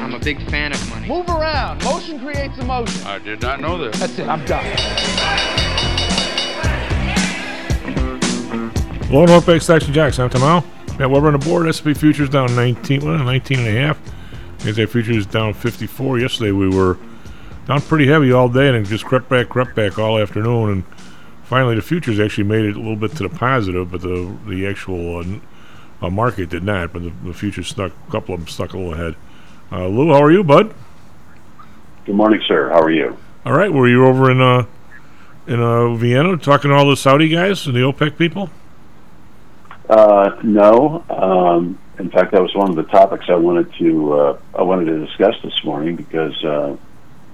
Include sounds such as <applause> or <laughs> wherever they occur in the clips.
I'm a big fan of money. Move around. Motion creates emotion. I did not know that. That's it. I'm done. Low Northbank Section Jacks. I'm Tom Matt Weber on the board. S&P futures down 19, well, 19 and a half. NASDAQ futures down 54. Yesterday we were down pretty heavy all day and it just crept back, crept back all afternoon. And finally the futures actually made it a little bit to the positive, but the the actual uh, uh, market did not. But the, the futures stuck, a couple of them stuck a little ahead. Uh, Lou, how are you, bud? Good morning, sir. How are you? All right. Were you over in uh, in uh, Vienna talking to all the Saudi guys and the OPEC people? Uh, no. Um, in fact, that was one of the topics I wanted to uh, I wanted to discuss this morning because uh,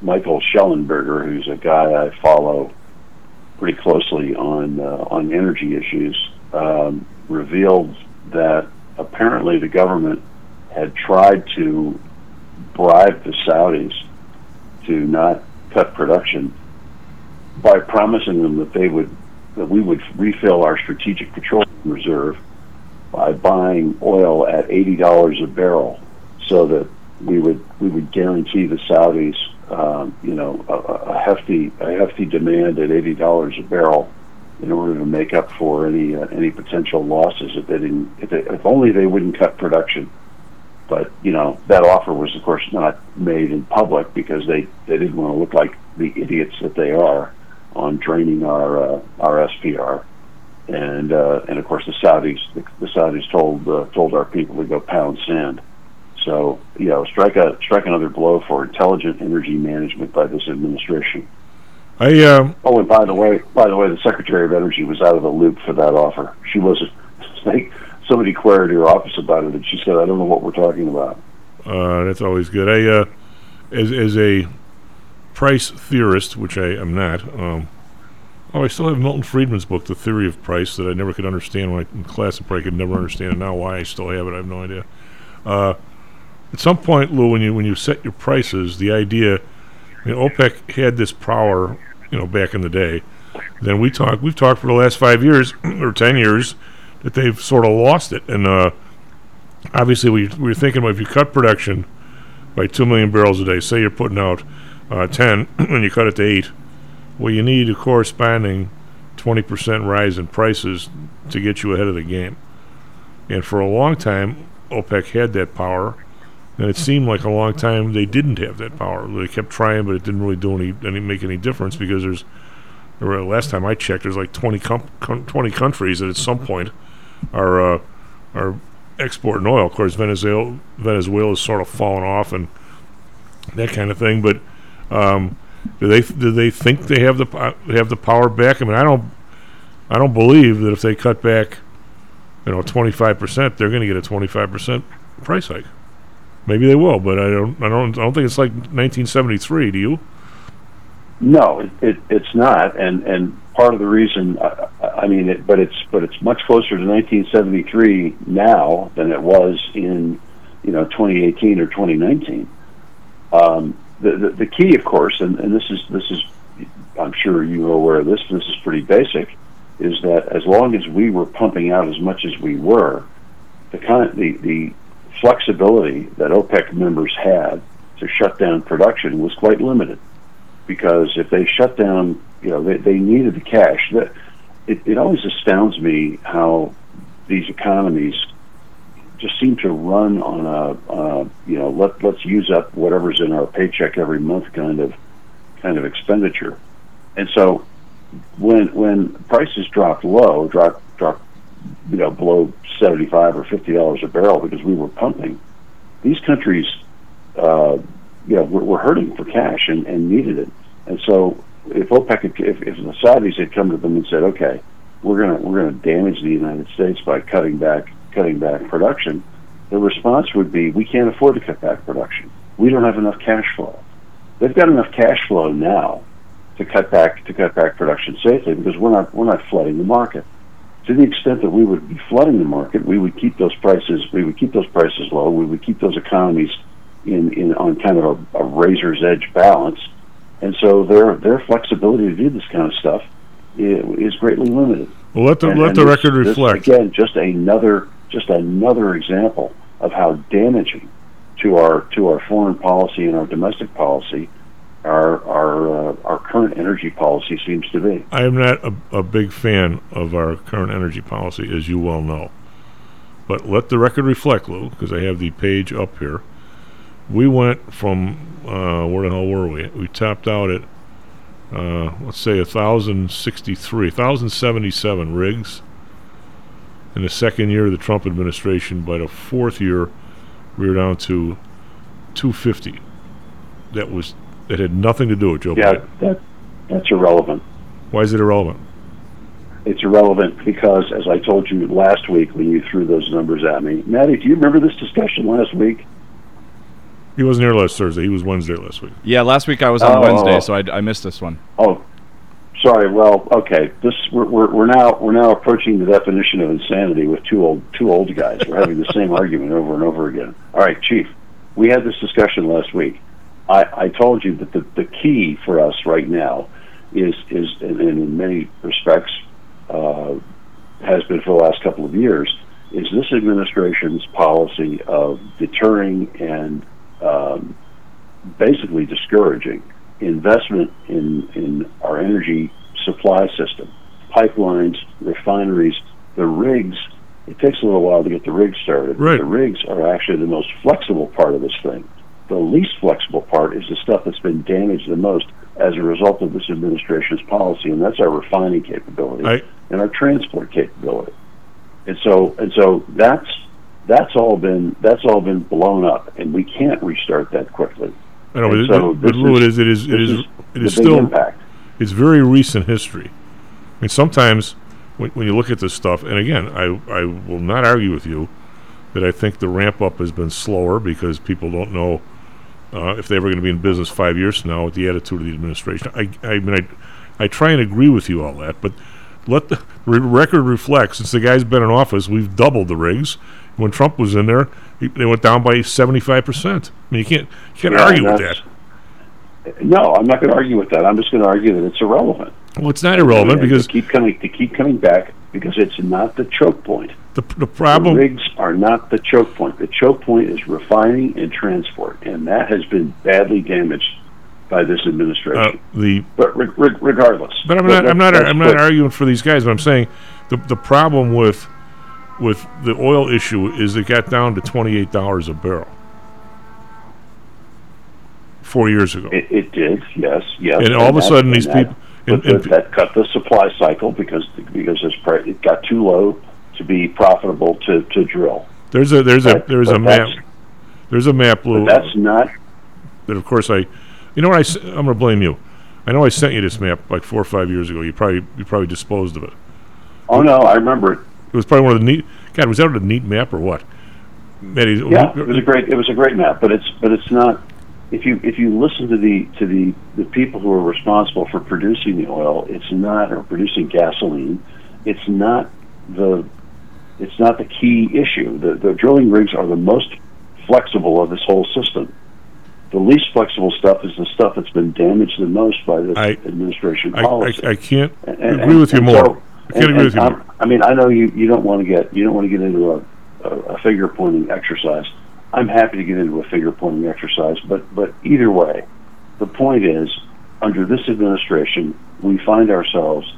Michael Shellenberger, who's a guy I follow pretty closely on uh, on energy issues, um, revealed that apparently the government had tried to bribe the Saudis to not cut production by promising them that they would that we would refill our strategic petroleum reserve by buying oil at eighty dollars a barrel, so that we would we would guarantee the Saudis, um, you know, a, a hefty a hefty demand at eighty dollars a barrel, in order to make up for any uh, any potential losses if they didn't if, they, if only they wouldn't cut production. But you know that offer was of course not made in public because they they didn't want to look like the idiots that they are on draining our uh, our SPR and uh, and of course the Saudis the, the Saudis told uh, told our people to go pound sand. So you know, strike a strike another blow for intelligent energy management by this administration. I uh, oh, and by the way, by the way, the Secretary of Energy was out of the loop for that offer. She wasn't. <laughs> somebody queried her office about it, and she said, "I don't know what we're talking about." Uh, that's always good. I, uh, as as a price theorist, which I am not, um, Oh, I still have Milton Friedman's book, The Theory of Price, that I never could understand when I in class. I probably could never understand it now. Why I still have it, I have no idea. Uh, at some point, Lou, when you when you set your prices, the idea, I mean, OPEC had this power, you know, back in the day. Then we talk, we've talked for the last five years <clears throat> or ten years that they've sort of lost it, and uh, obviously we we were thinking about if you cut production by two million barrels a day, say you're putting out uh, ten, <clears throat> and you cut it to eight well, you need a corresponding 20% rise in prices to get you ahead of the game. And for a long time, OPEC had that power, and it seemed like a long time they didn't have that power. They kept trying, but it didn't really do any, any make any difference because there's there last time I checked, there's like 20 com- com- 20 countries that at some point are uh, are exporting oil. Of course, Venezuela is sort of fallen off and that kind of thing, but um, do they do they think they have the have the power back? I mean, I don't I don't believe that if they cut back, you know, twenty five percent, they're going to get a twenty five percent price hike. Maybe they will, but I don't I don't I don't think it's like 1973. Do you? No, it it's not, and and part of the reason I, I mean, it, but it's but it's much closer to 1973 now than it was in you know 2018 or 2019. Um, the, the, the key, of course, and, and this is this is, I'm sure you are aware of this. This is pretty basic. Is that as long as we were pumping out as much as we were, the kind of, the the flexibility that OPEC members had to shut down production was quite limited, because if they shut down, you know, they, they needed the cash. That it, it always astounds me how these economies just seem to run on a uh, you know let let's use up whatever's in our paycheck every month kind of kind of expenditure, and so when when prices dropped low, dropped dropped you know below seventy five or fifty dollars a barrel because we were pumping, these countries uh, you know were, were hurting for cash and, and needed it, and so if OPEC if, if the Saudis had come to them and said okay we're gonna we're gonna damage the United States by cutting back cutting back production, the response would be, we can't afford to cut back production. We don't have enough cash flow. They've got enough cash flow now to cut back to cut back production safely because we're not we're not flooding the market. To the extent that we would be flooding the market, we would keep those prices we would keep those prices low. We would keep those economies in, in on kind of a, a razor's edge balance, and so their their flexibility to do this kind of stuff is, greatly limited. Well, let the And- let and the this- record this, reflect. again, just another just another example of how damaging to our to our foreign policy and our domestic policy our our uh, our current energy policy seems to be. I am not a, a big fan of our current energy policy, as you well know. But let the record reflect, Lou, because I have the page up here. We went from uh, where the hell were we? We topped out at uh, let's say thousand sixty-three, thousand seventy-seven rigs in the second year of the Trump administration. By the fourth year, we were down to two fifty. That was that had nothing to do with Joe Yeah, Biden. that that's irrelevant. Why is it irrelevant? It's irrelevant because, as I told you last week when you threw those numbers at me, Maddie, do you remember this discussion last week? He wasn't here last Thursday. He was Wednesday last week. Yeah, last week I was on Oh, Wednesday, oh. so I, I missed this one. Oh, sorry. Well, okay. This we're, we're we're now we're now approaching the definition of insanity with two old two old guys. We're having the same <laughs> argument over and over again. All right, Chief. We had this discussion last week. I, I told you that the, the key for us right now is is and in many respects uh, has been for the last couple of years is this administration's policy of deterring and um, basically discouraging investment in, in our energy supply system, pipelines, refineries, the rigs. It takes a little while to get the rigs started. Right. The rigs are actually the most flexible part of this thing. The least flexible part is the stuff that's been damaged the most as a result of this administration's policy, and that's our refining capability I- and our transport capability. And so, and so that's that's all been that's all been blown up, and we can't restart that quickly. I know, but, it, so but this Lou, it is- is it is it is is it is still impact. it's very recent history. I mean, sometimes when, when you look at this stuff, and again, I I will not argue with you that I think the ramp up has been slower because people don't know uh, if they're ever going to be in business five years from now with the attitude of the administration. I I mean I I try and agree with you all that, but let the re- record reflect. Since the guy's been in office, we've doubled the rigs. When Trump was in there, he, they went down by seventy five percent. I mean, you can't you can't Yeah, argue with that. No, I'm not going to argue with that. I'm just going to argue that it's irrelevant. Well, it's not irrelevant And because to keep coming to keep coming back because it's not the choke point. the the The problem rigs are not the choke point. The choke point is refining and transport, and that has been badly damaged by this uh, administration. the but re- re- regardless, But I'm not. I'm let's- not. I'm not arguing for these guys. But I'm saying the the problem with with the oil issue is it got down to twenty eight dollars a barrel four years ago. It, it did, yes, yes. And all of a sudden these that- people- and- but the- and- that cut the supply cycle because because it got too low to be profitable to, to drill. There's a there's a there's a map. There's a map, But Lou. that's not. That of course I. You know what I? I'm going to blame you. I know I sent you this map like four or five years ago. You probably you probably disposed of it. Oh no, I remember it. It was probably one of the neat. God, was that a neat map or what? Yeah, it was a great it was a great map, but it's but it's not. If you if you listen to the to the the people who are responsible for producing the oil, it's not or producing gasoline. It's not the it's not the key issue. The the drilling rigs are the most flexible of this whole system. The least flexible stuff is the stuff that's been damaged the most by this I- administration I, I, policy. I can't And- and- agree with you more. so- I can't and- agree with you. I'm- I mean, I know you, you don't want to get you don't want to get into a, a, a figure pointing exercise. I'm happy to get into a figure pointing exercise, but but either way, the point is, under this administration, we find ourselves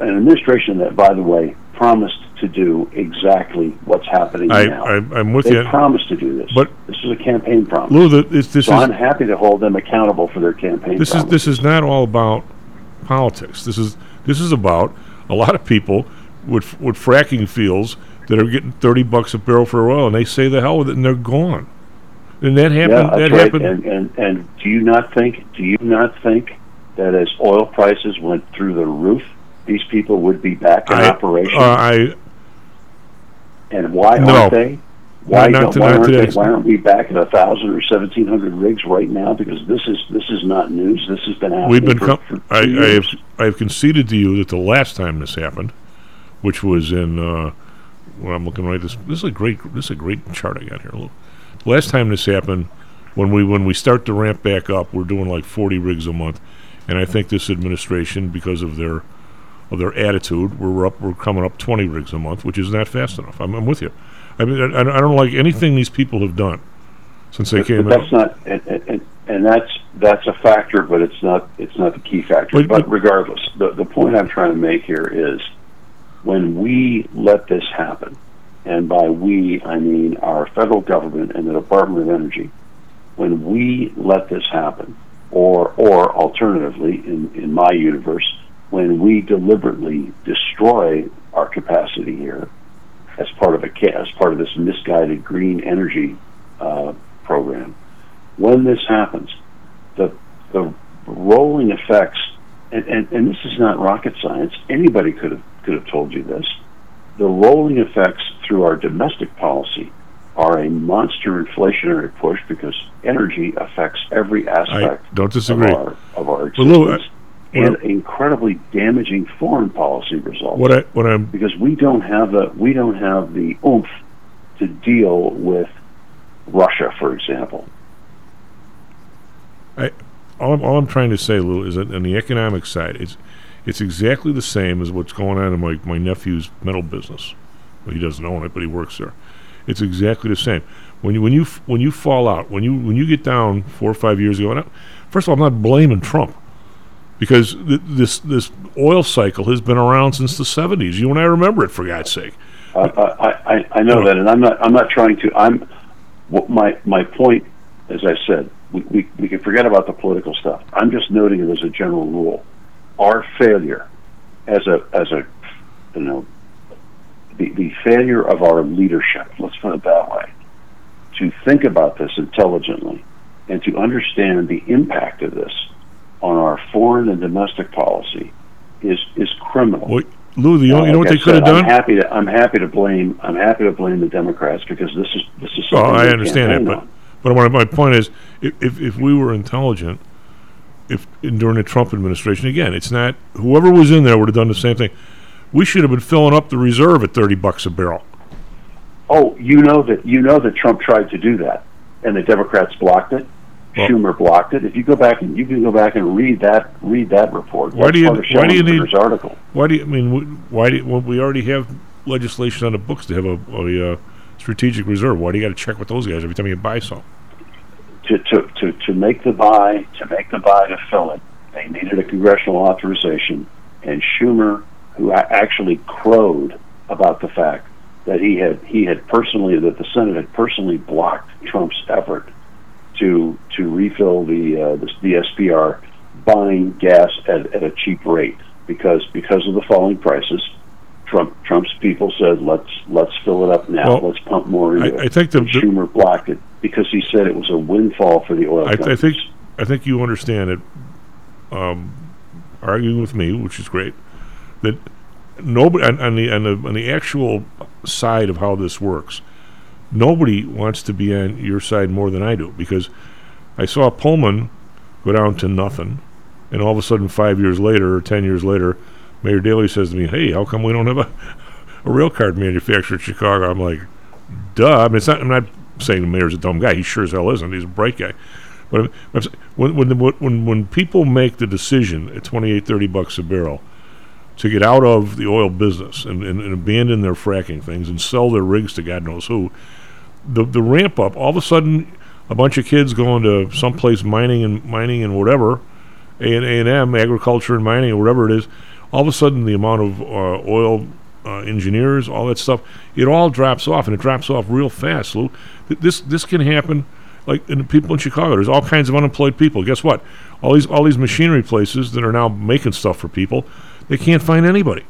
an administration that, by the way, promised to do exactly what's happening I, now. I I'm with they you. promised to do this, But- this is a campaign promise. Lou, the, this, this so is I'm happy to hold them accountable for their campaign. this is this is not all about politics. This is this is about a lot of people with with fracking fields that are getting thirty bucks a barrel for oil, and they say the hell with it, and they're gone. And that happened. that's that right. happened. And, and and do you not think? Do you not think that as oil prices went through the roof, these people would be back in I, operation? uh, I and why no. aren't they? Why, not why, aren't they, why aren't we back at a thousand or seventeen hundred rigs right now? Because this is this is not news. This has been happening We've been. for, Com- for I, I have. I have conceded to you that the last time this happened, which was in. Uh, when I'm looking right, this this is a great. This is a great chart I got here. Look, last time this happened, when we when we start to ramp back up, we're doing like 40 rigs a month, and I think this administration, because of their of their attitude, we're up. We're coming up 20 rigs a month, which is not fast enough. I'm, I'm with you. I mean, I, I don't like anything these people have done since they But, came but that's not, and, and, and that's that's a factor, but it's not it's not the key factor. But- But, but- regardless, the the point I'm trying to make here is when we let this happen, and by we I mean our federal government and the Department of Energy, when we let this happen, or or alternatively, in in my universe, when we deliberately destroy our capacity here as part of a as part of this misguided green energy uh, program. When this happens, the the rolling effects, and, and, and this is not rocket science. Anybody could have could have told you this. The rolling effects through our domestic policy are a monster inflationary push because energy affects every I aspect don't of disagree. our of our But Lou, And incredibly damaging foreign policy results What I what I'm because we don't have the we don't have the oomph to deal with Russia, for example. I all I'm, all I'm trying to say, Lou, is that on the economic side, it's it's exactly the same as what's going on in my, my nephew's metal business. Well, he doesn't own it, but he works there. It's exactly the same. When you when you when you fall out, when you when you get down four or five years ago, and I, first of all, I'm not blaming Trump because th- this this oil cycle has been around since the 70s. You and I remember it, for God's sake. I, I, I, I know that, and I'm not I'm not trying to. I'm my my point, as I said, we, we we can forget about the political stuff. I'm just noting it as a general rule. Our failure, as a as a you know, the the failure of our leadership. Let's put it that way. To think about this intelligently, and to understand the impact of this on our foreign and domestic policy, is is criminal. Well, Lou, the, you know what uh, I they could have done? I'm happy to I'm happy to blame I'm happy to blame the Democrats because this is this is Oh, something I understand that, but on. but my, my point is, if, if if we were intelligent, if during the Trump administration, again, it's not whoever was in there would have done the same thing. We should have been filling up the reserve at thirty bucks a barrel. Oh, you know that you know that Trump tried to do that, and the Democrats blocked it. Well- Schumer blocked it. If you go back and you can go back and read that read that report. Why do you- why do you need- article? Why do you I mean? wh- Why do you, well, we already have legislation on the books to have a, a uh, strategic reserve? Why do you got to check with those guys every time you buy some? to, to, to, to make the buy, to make the buy to fill it, they needed a congressional authorization, and Schumer, who actually crowed about the fact that he had he had personally that the Senate had personally blocked Trump's effort to to refill the uh, the, the SPR, buying gas at, at a cheap rate because because of the falling prices. Trump Trump's people said let's let's fill it up now. Well, let's pump more into I- it. I think the- And Schumer blocked it because he said it was a windfall for the oil I, I think I think you understand it. Um, arguing with me, which is great, that nobody on, on the on the on the actual side of how this works, nobody wants to be on your side more than I do because I saw Pullman go down to nothing, and all of a sudden, five years later or ten years later, Mayor Daley says to me, "Hey, how come we don't have a a rail card manufacturer in Chicago?" I'm like, "Duh." I mean, it's not. I'm not saying the mayor's a dumb guy. He sure as hell isn't. He's a bright guy. But when when, when when people make the decision at 28, 30 bucks a barrel to get out of the oil business and, and, and abandon their fracking things and sell their rigs to God knows who, the the ramp up all of a sudden, a bunch of kids going to someplace mining and mining and whatever, A and A and M agriculture and mining or whatever it is, all of a sudden the amount of uh, oil uh, engineers, all that stuff, it all drops off and it drops off real fast. Lou, Th- this this can happen. Like in people in Chicago, there's all kinds of unemployed people. Guess what? All these all these machinery places that are now making stuff for people, they can't find anybody.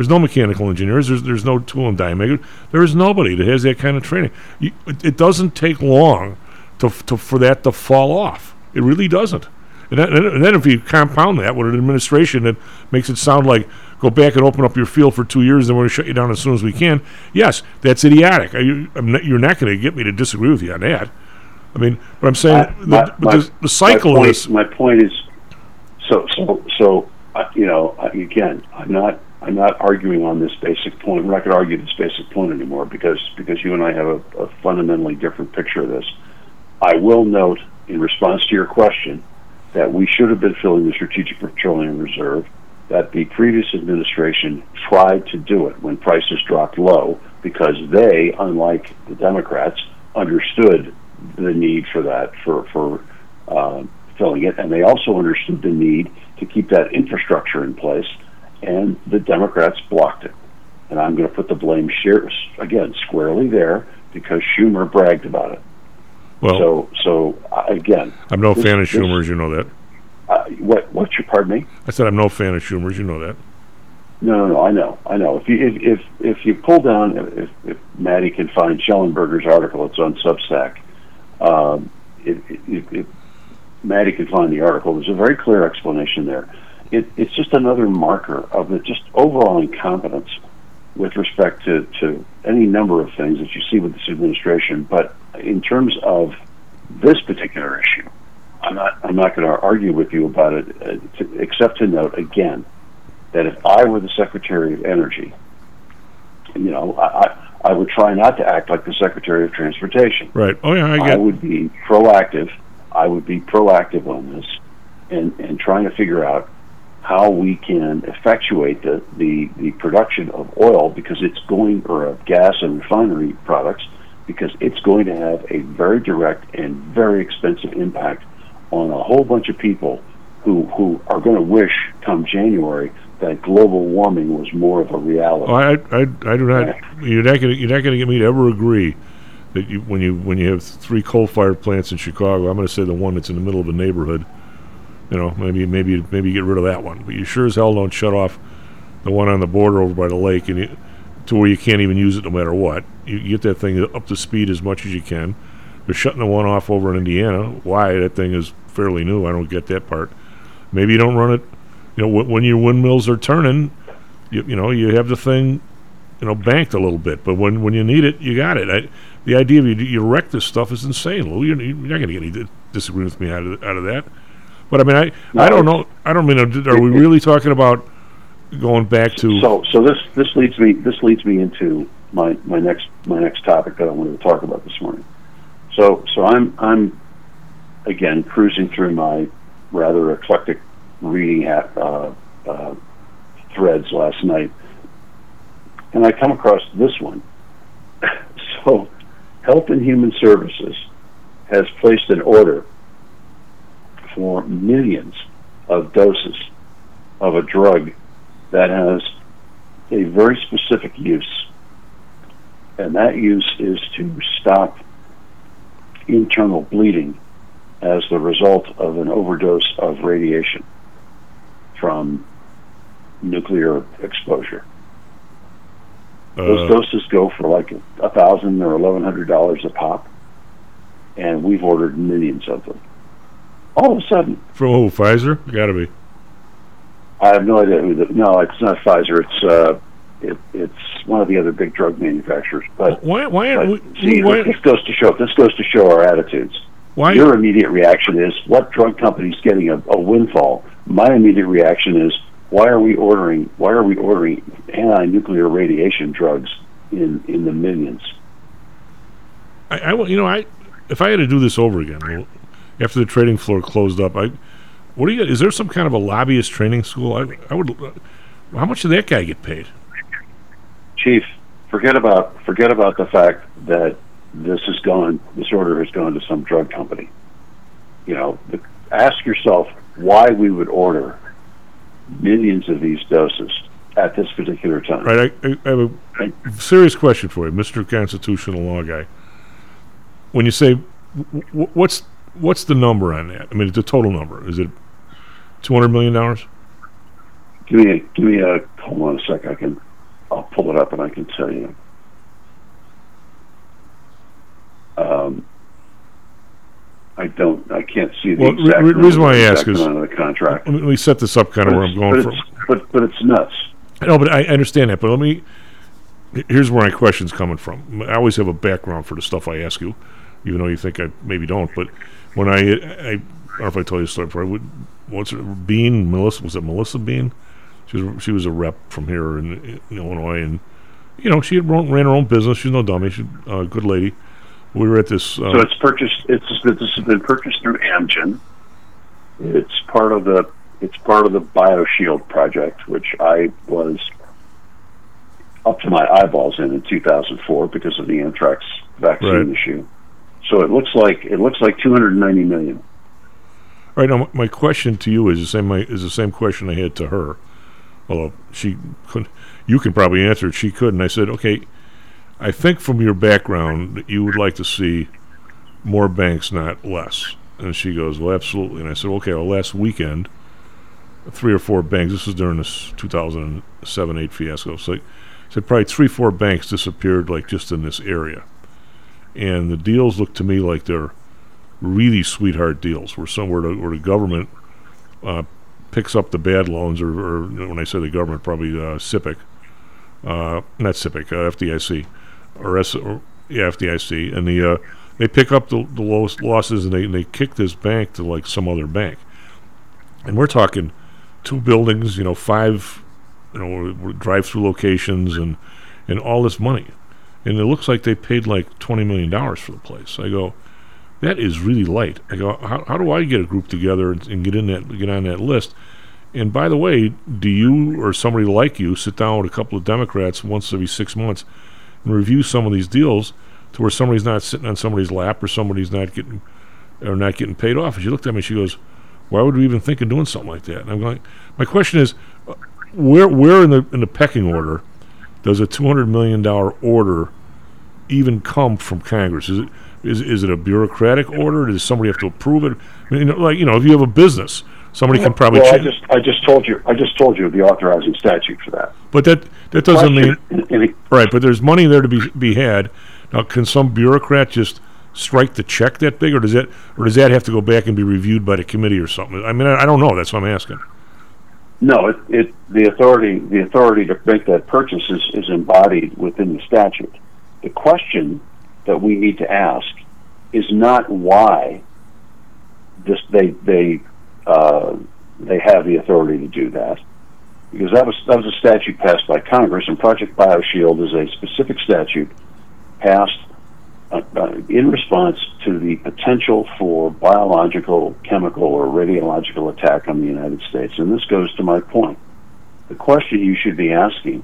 There's no mechanical engineers. There's there's no tool and die maker. There is nobody that has that kind of training. You, it, it doesn't take long to, to for that to fall off. It really doesn't. And then, and then if you compound that with an administration that makes it sound like go back and open up your field for two years, and we're going to shut you down as soon as we can. Yes, that's idiotic. You, I'm not, you're not going to get me to disagree with you on that. I mean, but I'm saying I- the, my- my- the, the cycle my point, this. My point is, so so so uh, you know, uh, again, I'm not I'm not arguing on this basic point. We're not going to argue this basic point anymore because because you and I have a, a fundamentally different picture of this. I will note in response to your question that we should have been filling the Strategic Petroleum Reserve. That the previous administration tried to do it when prices dropped low because they, unlike the Democrats, understood the need for that for for uh, filling it, and they also understood the need to keep that infrastructure in place. And the Democrats blocked it. And I'm going to put the blame share, again squarely there because Schumer bragged about it. Well, So so again, I'm no this- fan of this- Schumer's. You know that. uh, what what's your pardon me? I said I'm no fan of Schumer's. You know that. No, no, no. I know, I know. If you if if, if you pull down, if, if Maddie can find Shellenberger's article, it's on Substack. Um, if, if, if Maddie can find the article, there's a very clear explanation there. It, it's just another marker of the just overall incompetence with respect to, to any number of things that you see with this administration. But in terms of this particular issue, I'm not I'm not going to argue with you about it, uh, to, except to note again that if I were the Secretary of Energy, you know, I, I, I would try not to act like the Secretary of Transportation. Right. Oh yeah, I I would be proactive. I would be proactive on this, and and trying to figure out how we can effectuate the the, the production of oil because it's going or of gas and refinery products because it's going to have a very direct and very expensive impact on a whole bunch of people who who are going to wish come January that global warming was more of a reality. Oh, I, I, I do not. You're not going to. You're not going to get me to ever agree that you, when you when you have three coal-fired plants in Chicago, I'm going to say the one that's in the middle of a neighborhood. You know, maybe maybe maybe get rid of that one, but you sure as hell don't shut off the one on the border over by the lake and you, to where you can't even use it no matter what. You, you get that thing up to speed as much as you can. They're shutting the one off over in Indiana. Why that thing is fairly new? I don't get that part. Maybe you don't run it. You know, wh- when your windmills are turning, you, you know you have the thing you know, banked a little bit. But when, when you need it, you got it. I, the idea of you, you wreck this stuff is insane, Lou. You're, you're not going to get any disagreement with me out of, out of that. But I mean, I, I don't know. I don't mean. Are we really talking about going back to? So, so this this leads me this leads me into my my next my next topic that I wanted to talk about this morning. So, so I'm I'm again cruising through my rather eclectic reading at uh, uh, threads last night, and I come across this one. <laughs> so, Health and Human Services has placed an order for millions of doses of a drug that has a very specific use, and that use is to stop internal bleeding as the result of an overdose of radiation from nuclear exposure. Those Uh, doses go for like a thousand or eleven hundred dollars a pop, and we've ordered millions of them. All of a sudden, from who? Pfizer? Got to be. I have no idea who the. No, it's not Pfizer. It's uh, it, it's one of the other big drug manufacturers. But, Why? Why? but we- see, why? this goes to show. This goes to show our attitudes. Why? Your immediate reaction is, "What drug company's getting a, a windfall?" My immediate reaction is, "Why are we ordering? Why are we ordering anti-nuclear radiation drugs in in the millions?" I, I will- you know, I if I had to do this over again, well, after the trading floor closed up, I what do you? Is there some kind of a lobbyist training school? I, I would. How much did that guy get paid? Chief, forget about forget about the fact that this has gone, this order has gone to some drug company. You know, the, ask yourself why we would order millions of these doses at this particular time. Right. I, I, I have a serious question for you, Mister Constitutional Law guy. When you say, what's what's the number on that? I mean, the total number is it two hundred million dollars? Give me a give me a hold on a sec. I can I'll pull it up and I can tell you. Um, I don't, I can't see the Well, exact re- reason why I ask is- the contract. Let me, set this up kind of where I'm going but from. but, but it's nuts. No, but I I understand that. But let me. Here's where my question's coming from. I always have a background for the stuff I ask you, even though you think I maybe don't. But when I, I, I don't know if I told you the story before. I would, what's her, Bean Melissa? Was it Melissa Bean? She was she was a rep from here in, in Illinois, and you know she had run, ran her own business. She's no dummy. She's a good lady. We were at this. Uh, So it's purchased. It's this has been purchased through Amgen. It's part of the. It's part of the BioShield project, which I was up to my eyeballs in in 2004 because of the anthrax vaccine Right. issue. So it looks like it looks like 290 million. All right, now my- question to you is the same. Is the same question I had to her. Although she couldn't, you can probably answer it. She couldn't. I said, okay, I think from your background that you would like to see more banks, not less. And she goes, well, absolutely. And I said, okay. Well, last weekend, three or four banks. This was during this 2007 8 fiasco. So said probably three, four banks disappeared like just in this area. And the deals look to me like they're really sweetheart deals where somewhere the, where the government uh, picks up the bad loans, or, or when I say the government, probably uh, SIPC, uh, not SIPC, uh, FDIC, or, S, or yeah, FDIC, and the uh, they pick up the, the lowest losses and they, and they kick this bank to like some other bank, and we're talking two buildings, you know, five, you know, drive-through locations and and all this money, and it looks like they paid like twenty million dollars for the place. I go that is really light. I go, how, how do I get a group together and, and get in that get on that list? And by the way, do you or somebody like you sit down with a couple of Democrats once every six months and review some of these deals to where somebody's not sitting on somebody's lap or somebody's not getting or not getting paid off? And she looked at me, and she goes, "Why would we even think of doing something like that?" And I'm going, my question is, uh, where where in the in the pecking order does a two hundred million dollar order even come from Congress? Is it is is it a bureaucratic order? Does somebody have to approve it? I mean, you know, like you know, if you have a business, somebody can probably. well, I just I just told you I just told you the authorizing statute for that. but that that doesn't mean it- right. But there's money there to be be had. Now, can some bureaucrat just strike the check that big, or does that or does that have to go back and be reviewed by the committee or something? I mean, I, I don't know. That's what I'm asking. No, it, it the authority the authority to make that purchase is, is embodied within the statute. The question that we need to ask is not why this they they uh, they have the authority to do that, because that was that was a statute passed by Congress, and Project BioShield is a specific statute passed uh, uh, in response to the potential for biological, chemical, or radiological attack on the United States. And this goes to my point. The question you should be asking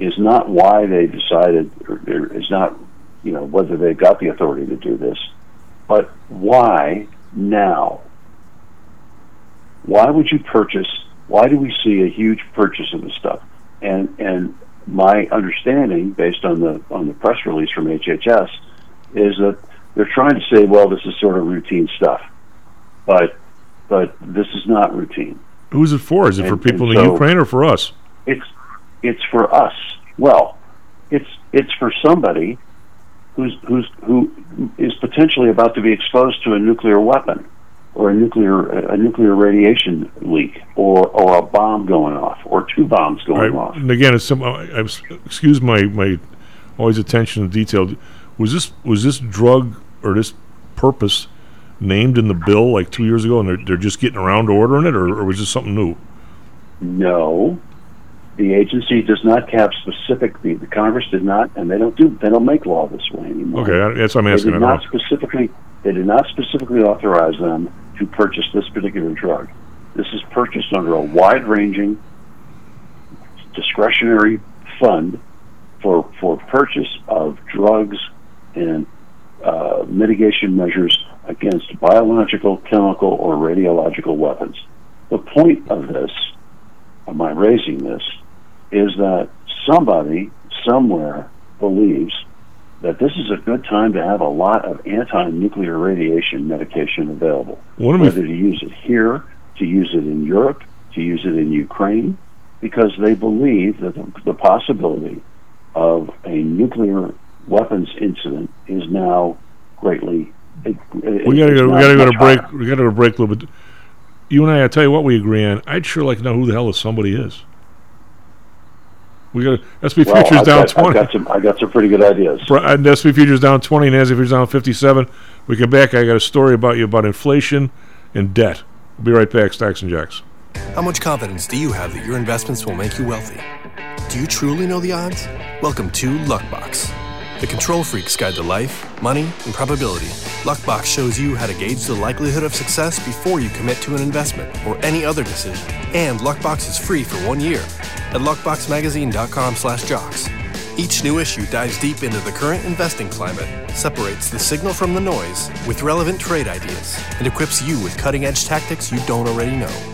is not why they decided, or, or is not, you know, whether they got the authority to do this, but why now? Why would you purchase? Why do we see a huge purchase of this stuff? And and my understanding, based on the on the press release from HHS, is that they're trying to say, well, this is sort of routine stuff, but but this is not routine. Who's it for? Is it for people in so- Ukraine or for us? It's it's for us. Well, it's it's for somebody who's who's who is potentially about to be exposed to a nuclear weapon or a nuclear a nuclear radiation leak or or a bomb going off or two bombs going Right. off. And again, it's some. Uh, I, I, excuse my my always attention to detail. Was this was this drug or this purpose named in the bill like two years ago, and they're, they're just getting around to ordering it, or, or was this something new? No, the agency does not cap specific. The, Congress did not, and they don't do. They don't make law this way anymore. Okay, that's what I'm They did not specifically. They did not specifically authorize them to purchase this particular drug. This is purchased under a wide-ranging discretionary fund for for purchase of drugs and uh, mitigation measures against biological, chemical, or radiological weapons. The point of this, of my raising this, is that somebody somewhere believes that this is a good time to have a lot of anti-nuclear radiation medication available. What Whether to use it here, to use it in Europe, to use it in Ukraine, because they believe that the, the possibility of a nuclear weapons incident is now greatly it, it, We gotta go. We gotta go to break. higher. We gotta go to break a little bit. You and I, I tell you what, we agree on. I'd sure like to know who the hell this somebody is. We got SP Well, futures I've down got, I've twenty. got some. I got some pretty good ideas. Br- And uh, SP futures down twenty. and Nasdaq futures down fifty-seven. We come back. I got a story about you about inflation and debt. We'll be right back. Stocks and jocks. How much confidence do you have that your investments will make you wealthy? Do you truly know the odds? Welcome to Luckbox, the control freak's guide to life, money, and probability. Luckbox shows you how to gauge the likelihood of success before you commit to an investment or any other decision. And Luckbox is free for one year at luckboxmagazine.com/jocks. Each new issue dives deep into the current investing climate, separates the signal from the noise with relevant trade ideas, and equips you with cutting-edge tactics you don't already know.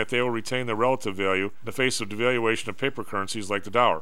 they will retain their relative value in the face of devaluation of paper currencies like the dollar.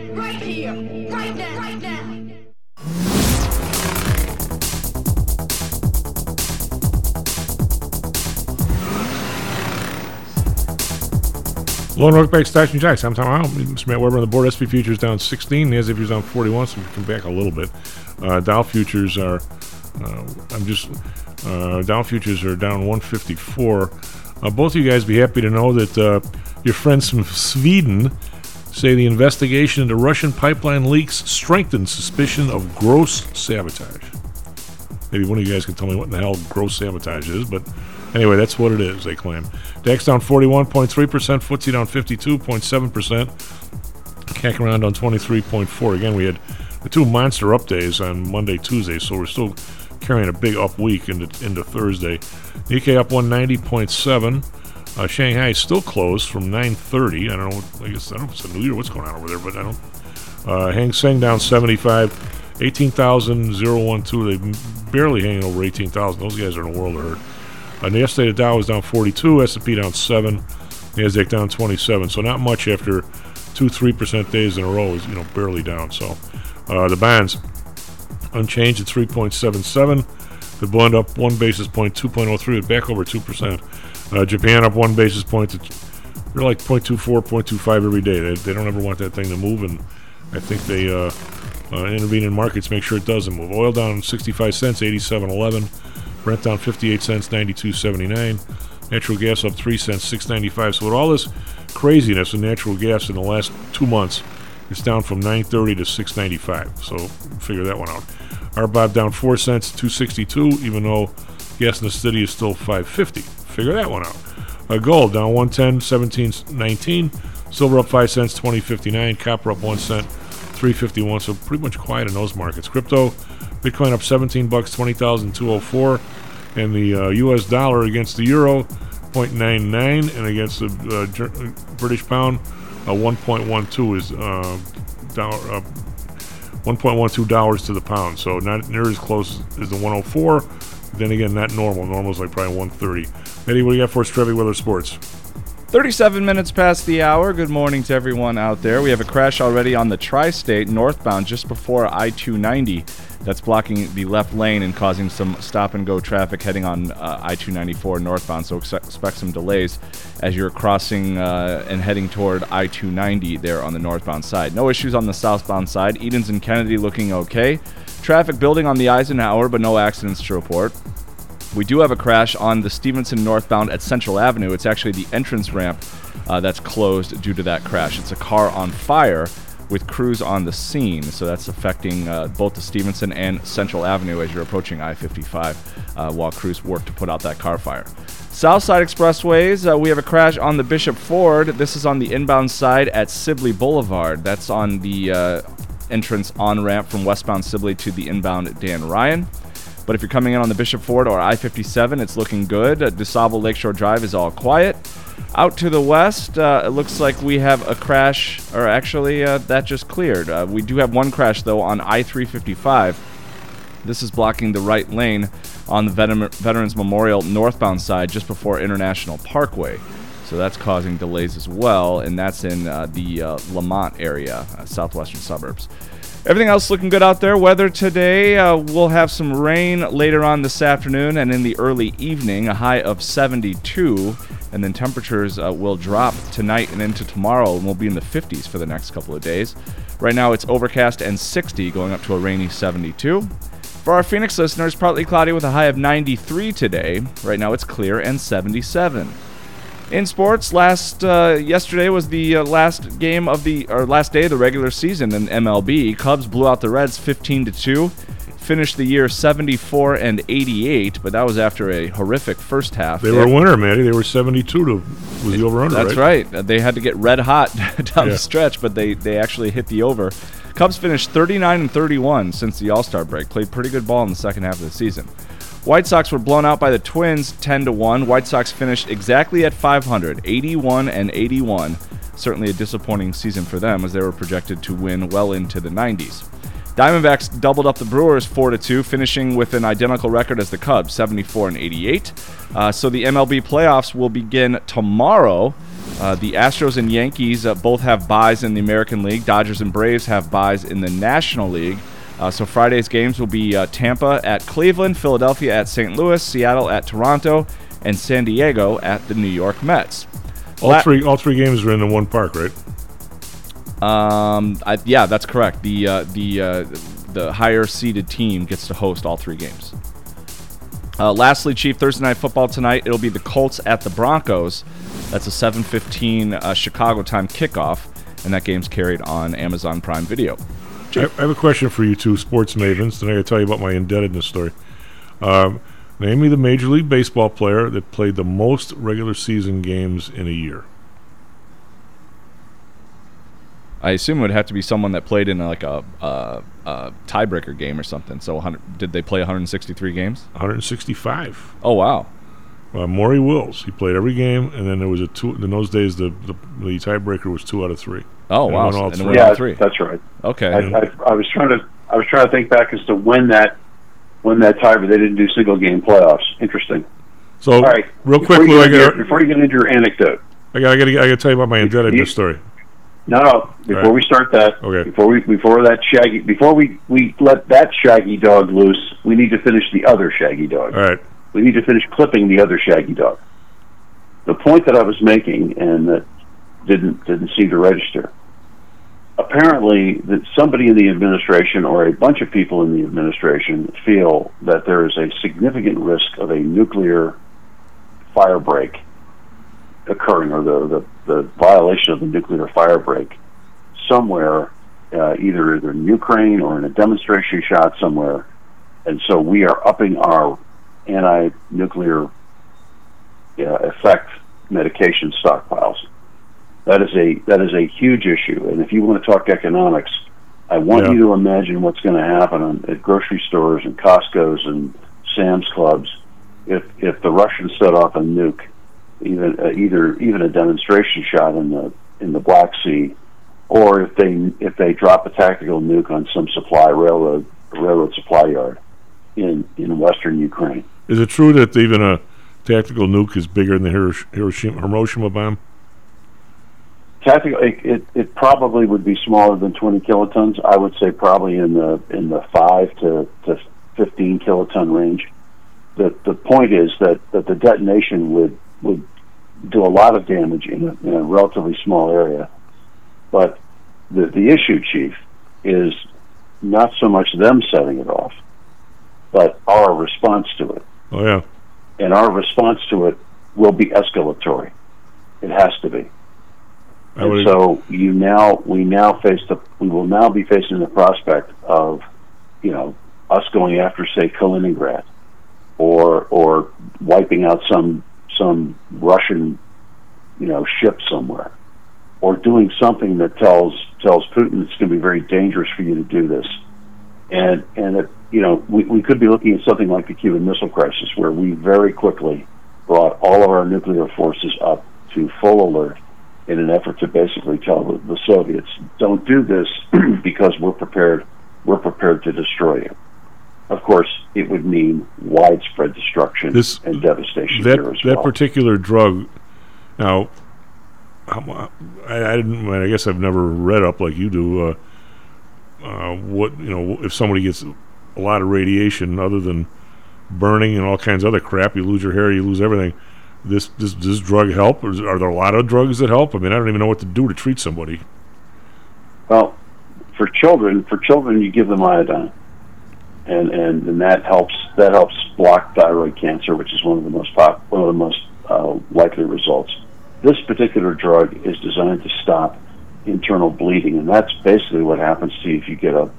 right here, right now, right. Lone Rock Bank Stocks and Jocks. I'm Tom Howell. Mr. Matt Weber on the board. SP futures down 16. NASDAQ futures down 41, so we come back a little bit. Uh, Dow futures are, uh, I'm just, uh, Dow futures are down 154. Uh, both of you guys be happy to know that uh, your friends from Sweden say the investigation into Russian pipeline leaks strengthens suspicion of gross sabotage. Maybe one of you guys can tell me what in the hell gross sabotage is, but anyway, that's what it is, they claim. DAX down 41.3%, FTSE down 52.7%, CAC around on 23.4. Again, we had the two monster up days on Monday, Tuesday, so we're still carrying a big up week into, into Thursday. Nikkei up 190.7. Uh, Shanghai is still closed from 9:30. I don't know. I guess I don't know it's a new year. What's going on over there? But I don't. Uh, Hang Seng down 75, 18,012. They're barely hanging over 18,000. Those guys are in a world of hurt. Uh, yesterday the Dow was down 42, S&P down 7, Nasdaq down 27. So not much after two, three percent days in a row is you know barely down. So uh, the bonds unchanged at 3.77. The Bund up one basis point, 2.03, back over 2%. Uh, Japan up one basis point. To, they're like 0.24, 0.25 every day. They, they don't ever want that thing to move, and I think they uh, uh, intervene in markets, make sure it doesn't move. Oil down 65 cents, 87.11. Brent down 58 cents, 92.79. Natural gas up 3 cents, 6.95. So with all this craziness in natural gas in the last two months, it's down from 9.30 to 6.95. So figure that one out. RBOB down 4 cents, 2.62, even though gas in the city is still 5.50. Figure that one out. Gold down 110, 17, 19. Silver up 5 cents, 20.59. Copper up 1 cent, 351. So pretty much quiet in those markets. Crypto, Bitcoin up 17 bucks, 20,204. And the uh, U.S. dollar against the euro, 0.99, and against the uh, Ger- British pound, uh, 1.12 is uh, dollar, uh, 1.12 dollars to the pound. So not near as close as the 104. Then again, not normal. Normal is like probably 130. Eddie, what do you got for us, Trevi Weather Sports? 37 minutes past the hour. Good morning to everyone out there. We have a crash already on the tri state northbound just before I 290 that's blocking the left lane and causing some stop and go traffic heading on uh, I 294 northbound. So expect some delays as you're crossing uh, and heading toward I 290 there on the northbound side. No issues on the southbound side. Edens and Kennedy looking okay. Traffic building on the Eisenhower, but no accidents to report. We do have a crash on the Stevenson northbound at Central Avenue. It's actually the entrance ramp uh, that's closed due to that crash. It's a car on fire with crews on the scene, so that's affecting uh, both the Stevenson and Central Avenue as you're approaching I 55 uh, while crews work to put out that car fire. Southside Expressways, uh, we have a crash on the Bishop Ford. This is on the inbound side at Sibley Boulevard. That's on the uh, entrance on ramp from westbound Sibley to the inbound Dan Ryan. But if you're coming in on the Bishop Ford or I 57, it's looking good. Uh, DuSable Lakeshore Drive is all quiet. Out to the west, uh, it looks like we have a crash, or actually, uh, that just cleared. Uh, we do have one crash, though, on I 355. This is blocking the right lane on the Veteran- Veterans Memorial northbound side just before International Parkway. So that's causing delays as well, and that's in uh, the uh, Lemont area, uh, southwestern suburbs. Everything else looking good out there. Weather today, uh, we'll have some rain later on this afternoon and in the early evening, a high of 72. And then temperatures uh, will drop tonight and into tomorrow, and we'll be in the 50s for the next couple of days. Right now, it's overcast and 60, going up to a rainy 72. For our Phoenix listeners, partly cloudy with a high of 93 today. Right now, it's clear and 77. In sports, last uh, yesterday was the uh, last game of the or last day of the regular season in MLB. Cubs blew out the Reds 15 to 2. Finished the year 74 and 88, but that was after a horrific first half. They were a winner, Matty. They were 72 to was the over under. That's right. right. They had to get red hot <laughs> down Yeah. the stretch, but they, they actually hit the over. Cubs finished 39 and 31 since the All Star break. Played pretty good ball in the second half of the season. White Sox were blown out by the Twins 10 to 1. White Sox finished exactly at 500, 81 and 81. Certainly a disappointing season for them as they were projected to win well into the 90s. Diamondbacks doubled up the Brewers 4 to 2, finishing with an identical record as the Cubs, 74 and 88. Uh, so the MLB playoffs will begin tomorrow. Uh, the Astros and Yankees uh, both have buys in the American League. Dodgers and Braves have buys in the National League. Uh, so Friday's games will be uh, Tampa at Cleveland, Philadelphia at St. Louis, Seattle at Toronto, and San Diego at the New York Mets. All La- three all three games are in the one park, right? Um, I, yeah, that's correct. The uh, the uh, the higher seeded team gets to host all three games. Uh, lastly, Chief Thursday night football tonight. It'll be the Colts at the Broncos. That's a 7:15 uh, Chicago time kickoff, and that game's carried on Amazon Prime Video. I, I have a question for you two sports mavens. Then I got to tell you about my indebtedness story. Um, name me the Major League Baseball player that played the most regular season games in a year. I assume it would have to be someone that played in like a, a, a tiebreaker game or something. So, 100, did they play 163 games? 165. Oh wow! Uh, Maury Wills. He played every game, and then there was a two. In those days, the the, the tiebreaker was two out of three. Oh And wow! won all three. Yeah, all three. that's right. Okay. I, I, I was trying to I was trying to think back as to when that when that time, but they didn't do single game playoffs. Interesting. So, All right, real before quick, you, Lou, get into your, got before you get into your anecdote, I got I got I got to tell you about my indebtedness story. No, no. Before right. we start that, Okay. before we before that shaggy, before we we let that shaggy dog loose, we need to finish the other shaggy dog. All right. We need to finish clipping the other shaggy dog. The point that I was making and that didn't didn't seem to register. Apparently, that somebody in the administration or a bunch of people in the administration feel that there is a significant risk of a nuclear firebreak occurring, or the the, the violation of the nuclear firebreak somewhere, uh, either in Ukraine or in a demonstration shot somewhere, and so we are upping our anti-nuclear uh, effect medication stockpiles. That is a that is a huge issue, and if you want to talk economics, I want Yeah. you to imagine what's going to happen at grocery stores and Costco's and Sam's Clubs if if the Russians set off a nuke, even uh, either even a demonstration shot in the in the Black Sea, or if they if they drop a tactical nuke on some supply railroad railroad supply yard in in western Ukraine. Is it true that even a tactical nuke is bigger than the Hirosh- Hiroshima, Hiroshima bomb? It, it probably would be smaller than 20 kilotons. I would say probably in the in the five to, to 15 kiloton range. The the point is that, that the detonation would would do a lot of damage in a, in a relatively small area. But the the issue, chief, is not so much them setting it off, but our response to it. Oh yeah. And our response to it will be escalatory. It has to be. And so you now we now face the we will now be facing the prospect of you know us going after say Kaliningrad or or wiping out some some Russian you know ship somewhere or doing something that tells tells Putin it's going to be very dangerous for you to do this. And and it, you know we, we could be looking at something like the Cuban Missile Crisis where we very quickly brought all of our nuclear forces up to full alert in an effort to basically tell the, the Soviets, "Don't do this <clears throat> because we're prepared. We're prepared to destroy you." Of course, it would mean widespread destruction This- and devastation that that particular drug. Now, I, I didn't. I guess I've never read up like you do. Uh, uh, what you know, if somebody gets a lot of radiation, other than burning and all kinds of other crap, you lose your hair, you lose everything. This does this drug help? Or are there a lot of drugs that help? I mean, I don't even know what to do to treat somebody. Well, for children, for children, you give them iodine, and and, and that helps that helps block thyroid cancer, which is one of the most pop, one of the most uh, likely results. This particular drug is designed to stop internal bleeding, and that's basically what happens to you if you get a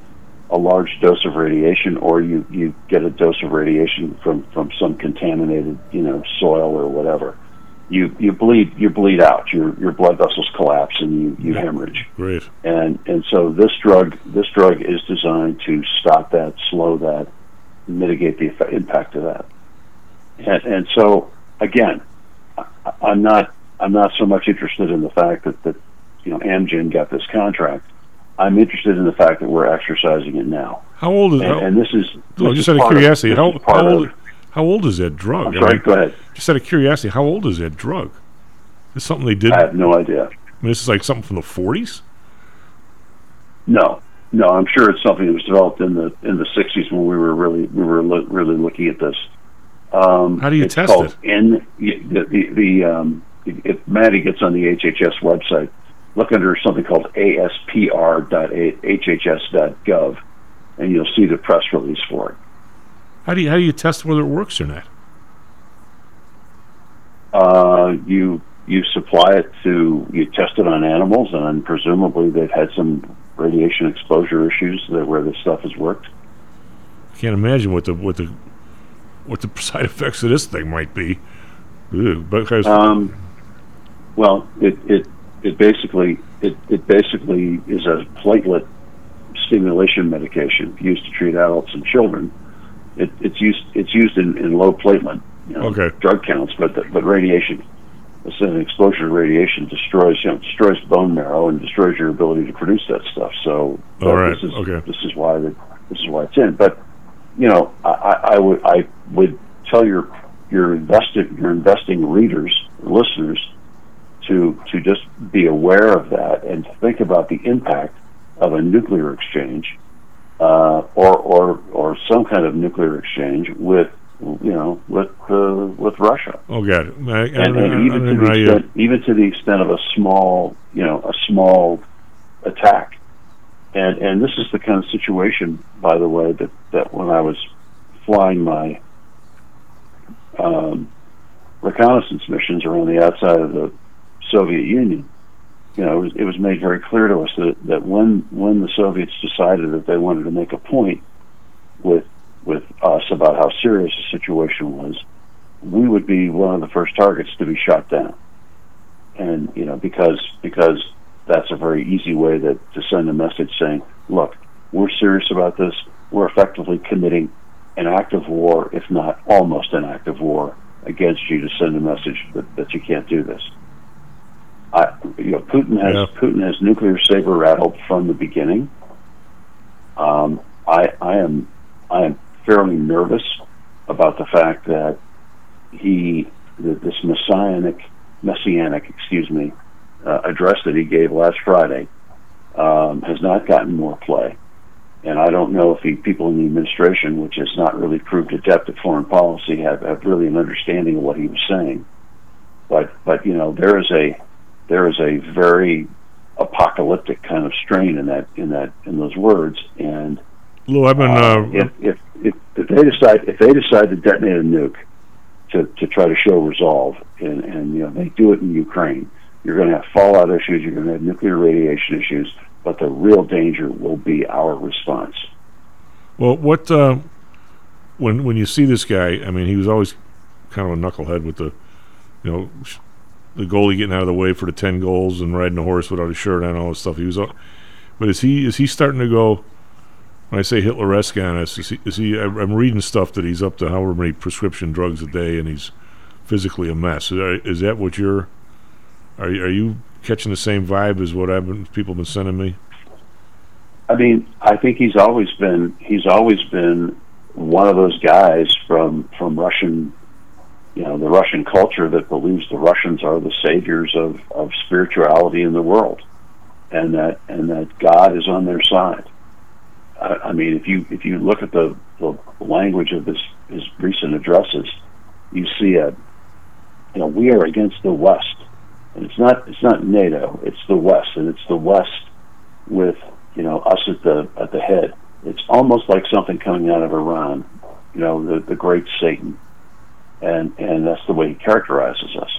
a large dose of radiation, or you you get a dose of radiation from from some contaminated you know soil or whatever. You you bleed you bleed out. Your your blood vessels collapse and you you hemorrhage Great. and and so this drug this drug is designed to stop that, slow that, mitigate the effect, impact of that. And, and so again, I, I'm not I'm not so much interested in the fact that that you know Amgen got this contract. I'm interested in the fact that we're exercising it now. How old is And, and this is no, this just is out of curiosity, this how, how of- old how old is that drug? I'm I sorry, mean, go ahead. Just out of curiosity, how old is that drug? Is something they did? I have no idea. I mean, this is like something from the forties. No, no, I'm sure it's something that was developed in the in the '60s when we were really we were lo- really looking at this. Um, How do you it's test it? N the the, the um, if Maddie gets on the HHS website, look under something called ASPR.HHS.gov, and you'll see the press release for it. How do you how do you test whether it works or not? Uh, you you supply it to you test it on animals, and presumably they've had some radiation exposure issues that where this stuff has worked. I can't imagine what the what the what the <laughs> side effects of this thing might be. Ew, because Um, well, it, it it basically it, it basically is a platelet stimulation medication used to treat adults and children. It, it's used it's used in, in low platelet you know, Okay. drug counts, but the, but radiation, an exposure to radiation destroys you know destroys bone marrow and destroys your ability to produce that stuff. So uh, right, this is okay. this is why the, this is why it's in. But you know, I, I I would I would tell your your invested your investing readers listeners to to just be aware of that and to think about the impact of a nuclear exchange uh, or or or some kind of nuclear exchange with you know with uh, with Russia. Oh, got it. I, and, and even, to the uh, extent, even to the extent of a small, you know, a small attack. And and this is the kind of situation, by the way, that, that when I was flying my um, reconnaissance missions around the outside of the Soviet Union, you know, it was, it was made very clear to us that, that when when the Soviets decided that they wanted to make a point with with us about how serious the situation was, we would be one of the first targets to be shot down. And you know, because because that's a very easy way to, to send a message saying, look, we're serious about this. We're effectively committing an act of war, if not almost an act of war, against you to send a message that, that you can't do this. I, you know, Putin has Yeah. Putin has nuclear saber rattled from the beginning. Um, I, I am I am fairly nervous about the fact that he that this messianic messianic excuse me uh, address that he gave last Friday um, has not gotten more play. And I don't know if the people in the administration, which has not really proved adept at foreign policy, have, have really an understanding of what he was saying. But but you know there is a there is a very apocalyptic kind of strain in that in that in those words. And Lou, I've been. Uh, if, if if if they decide if they decide to detonate a nuke to to try to show resolve, and and you know they do it in Ukraine, you're going to have fallout issues. You're going to have nuclear radiation issues. But the real danger will be our response. Well, what uh, when when you see this guy? I mean, he was always kind of a knucklehead with the, you know, the goalie getting out of the way for the ten goals and riding a horse without a shirt on, and all this stuff. He was, al- but is he is he starting to go? When I say Hitler-esque on us, is he? Is he I'm reading stuff that he's up to however many prescription drugs a day, and he's physically a mess. Is, that- is that what you're? Are you, are you catching the same vibe as what I've been people have been sending me? I mean, I think he's always been he's always been one of those guys from from Russian, you know, the Russian culture that believes the Russians are the saviors of of spirituality in the world, and that and that God is on their side. I, I mean, if you if you look at the, the language of his his recent addresses, you see a, you know, we are against the West, and it's not it's not NATO, it's the West, and it's the West with you know us at the at the head. It's almost like something coming out of Iran, you know, the the great Satan, and and that's the way he characterizes us.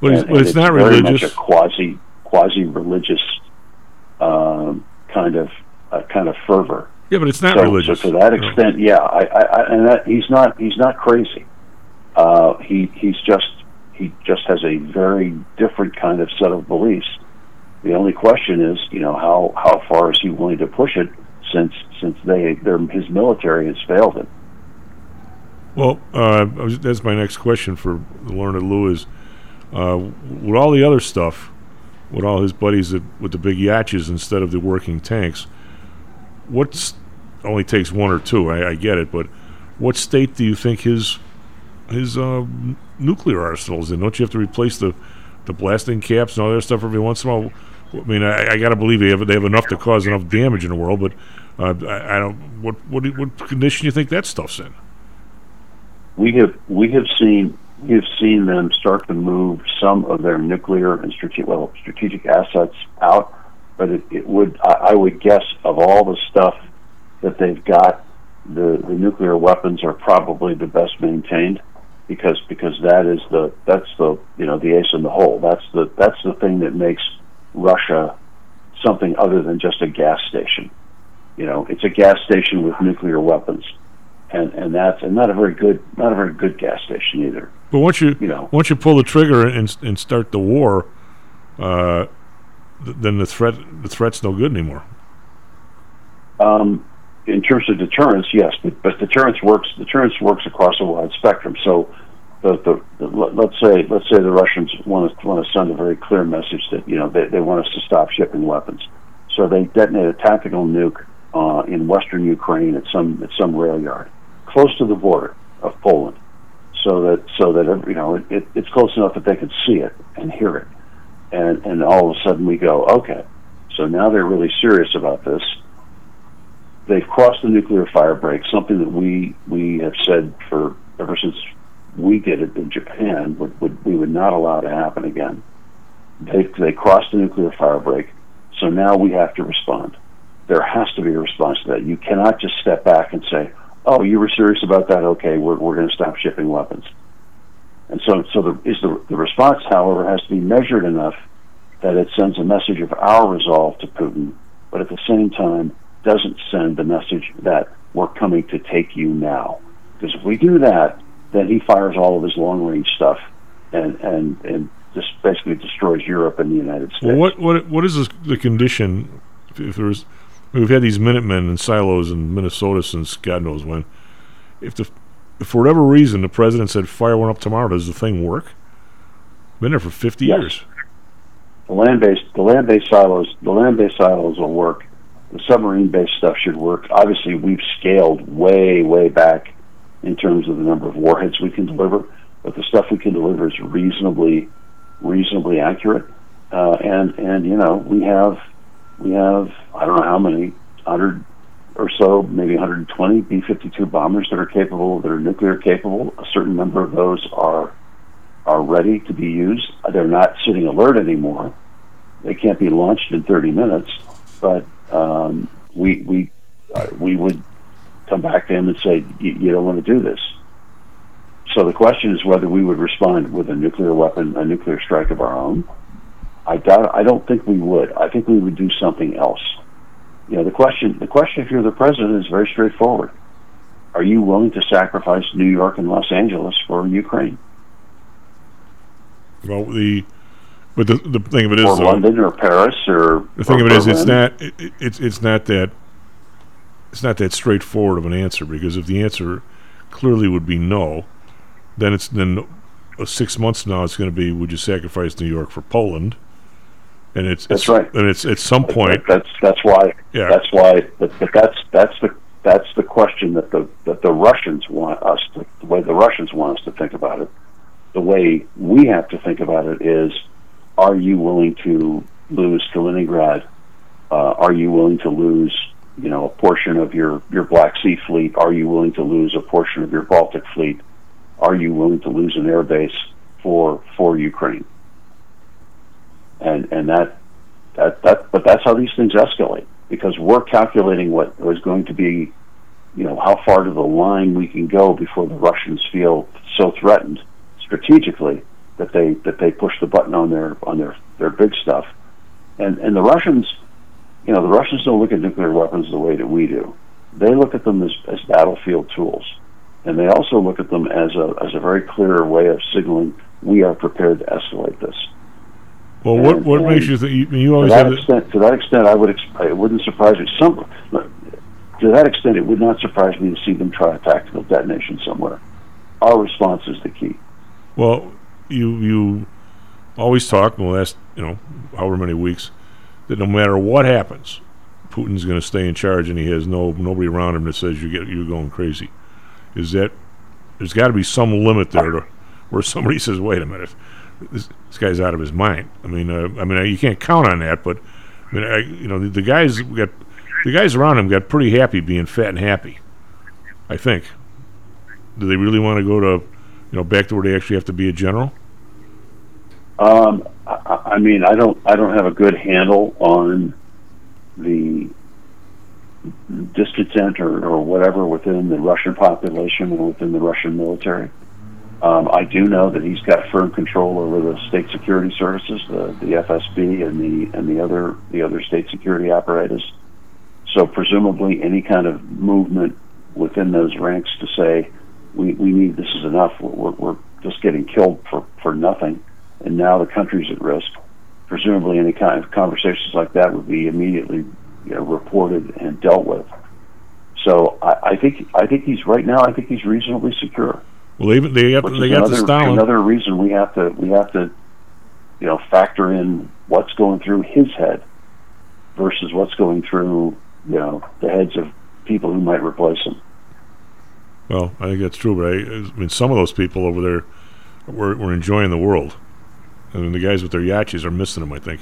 But it's, And- but and it's not very religious. much a quasi quasi religious um, kind of uh, kind of fervor. Yeah, but it's not so, religious. So to that No. extent, yeah, I, I, and that he's not he's not crazy. Uh, he he's just he just has a very different kind of set of beliefs. The only question is, you know, how how far is he willing to push it since since they their his military has failed him. Well, uh, was- that's my next question for Learned Lou is, uh, with all the other stuff, with all his buddies that, with the big yachts instead of the working tanks, what's only takes one or two. I, I get it, but what state do you think his his uh, nuclear arsenal is in? Don't you have to replace the the blasting caps and all that stuff every once in a while? I mean, I, I got to believe they have they have enough to cause enough damage in the world, but uh, I, I don't. What what what condition do you think that stuff's in? We have we have seen we have seen them start to move some of their nuclear and strategic well strategic assets out, but it, it would I, I would guess of all the stuff that they've got, the the nuclear weapons are probably the best maintained because because that is the that's the you know the ace in the hole that's the that's the thing that makes Russia something other than just a gas station. You know, it's a gas station with nuclear weapons and and that's and not a very good not a very good gas station either. But once you, You know. once you pull the trigger and and start the war, uh, th- then the threat the threat's no good anymore. Um, in terms of deterrence, yes, but, but deterrence works. Deterrence works across a wide spectrum. So, the, the, the let- let's say let's say the Russians want to want to send a very clear message that you know they, they want us to stop shipping weapons. So they detonate a tactical nuke uh, in western Ukraine at some at some rail yard, close to the border of Poland, so that so that you know it, it, it's close enough that they can see it and hear it. and and all of a sudden we go, okay, so now they're really serious about this. They've crossed the nuclear fire break, something that we we have said for ever since we did it in Japan would, would we would not allow to happen again. They they crossed the nuclear fire break, so now we have to respond. There has to be a response to that. You cannot just step back and say, "Oh, you were serious about that? Okay, we're we're going to stop shipping weapons." And so, so the, is the the response, however, has to be measured enough that it sends a message of our resolve to Putin, but at the same time doesn't send the message that we're coming to take you now. Because if we do that, then he fires all of his long range stuff and and and just basically destroys Europe and the United States. Well, what what what is this, the condition? If, if there's, we've had these Minutemen and silos in Minnesota since God knows when. If the if for whatever reason the president said fire one up tomorrow, does the thing work? Been there for fifty Yes. years. The land based the land based silos the land based silos will work. The submarine based stuff should work. Obviously, we've scaled way way back in terms of the number of warheads we can deliver, but the stuff we can deliver is reasonably reasonably accurate. Uh, and and you know we have we have I don't know how many hundred or so, maybe 120 B-52 bombers that are capable, that are nuclear capable. A certain number of those are are ready to be used. They're not sitting alert anymore. They can't be launched in 30 minutes, but um, we we uh, we would come back to him and say, "You you don't want to do this." So the question is whether we would respond with a nuclear weapon, a nuclear strike of our own. I doubt. I don't think we would. I think we would do something else. You know, the question the question if you're the president is very straightforward. Are you willing to sacrifice New York and Los Angeles for Ukraine? Well, the but the the thing of it is, or though, London or Paris or the thing or of it is, it's not it, it- it's it's not that it's not that straightforward of an answer because if the answer clearly would be no, then it's then six months now it's going to be would you sacrifice New York for Poland? And it's That's it's, right. And it's at some point That's that's why. Yeah. That's why. But, but that's that's the that's the question that the that the Russians want us to the way the Russians want us to think about it. The way we have to think about it is: Are you willing to lose Kaliningrad? Uh, are you willing to lose, you know, a portion of your your Black Sea fleet? Are you willing to lose a portion of your Baltic fleet? Are you willing to lose an air base for for Ukraine? And and that that that but that's how these things escalate because we're calculating what was going to be you know how far to the line we can go before the Russians feel so threatened strategically that they that they push the button on their on their their big stuff. And and the Russians you know the Russians don't look at nuclear weapons the way that we do. They look at them as, as battlefield tools. And they also look at them as a as a very clear way of signaling we are prepared to escalate this well, what And- what and makes you think you, you to that extent, to that extent, I would. It wouldn't surprise me. Some, to that extent, it would not surprise me to see them try a tactical detonation somewhere. Our response is the key. Well, you you always talk in the last you know however many weeks that no matter what happens, Putin's going to stay in charge, and he has no nobody around him that says you get you're going crazy. Is that there's got to be some limit there to, where somebody <laughs> says, "Wait a minute, this, this guy's out of his mind." I mean, uh, I mean, you can't count on that, but I mean, I, you know, the, the guys got the guys around him got pretty happy being fat and happy. I think. Do they really want to go to, you know, back to where they actually have to be a general? Um, I, I mean, I don't. I don't have a good handle on the discontent or, or whatever within the Russian population or within the Russian military. Um, I do know that he's got firm control over the state security services, the, the FSB, and the and the other the other state security apparatus. So presumably, any kind of movement within those ranks to say we, we need this is enough. We're, we're just getting killed for, for nothing, and now the country's at risk. Presumably, any kind of conversations like that would be immediately you know, reported and dealt with. So I, I think I think he's right now. I think he's reasonably secure. Well, they they got they got the another, Stalin. another reason we have to we have to you know factor in what's going through his head versus what's going through you know the heads of people who might replace him. Well, I think that's true, but I, I mean, some of those people over there were, were enjoying the world, and the guys with their yachts are missing them. I think.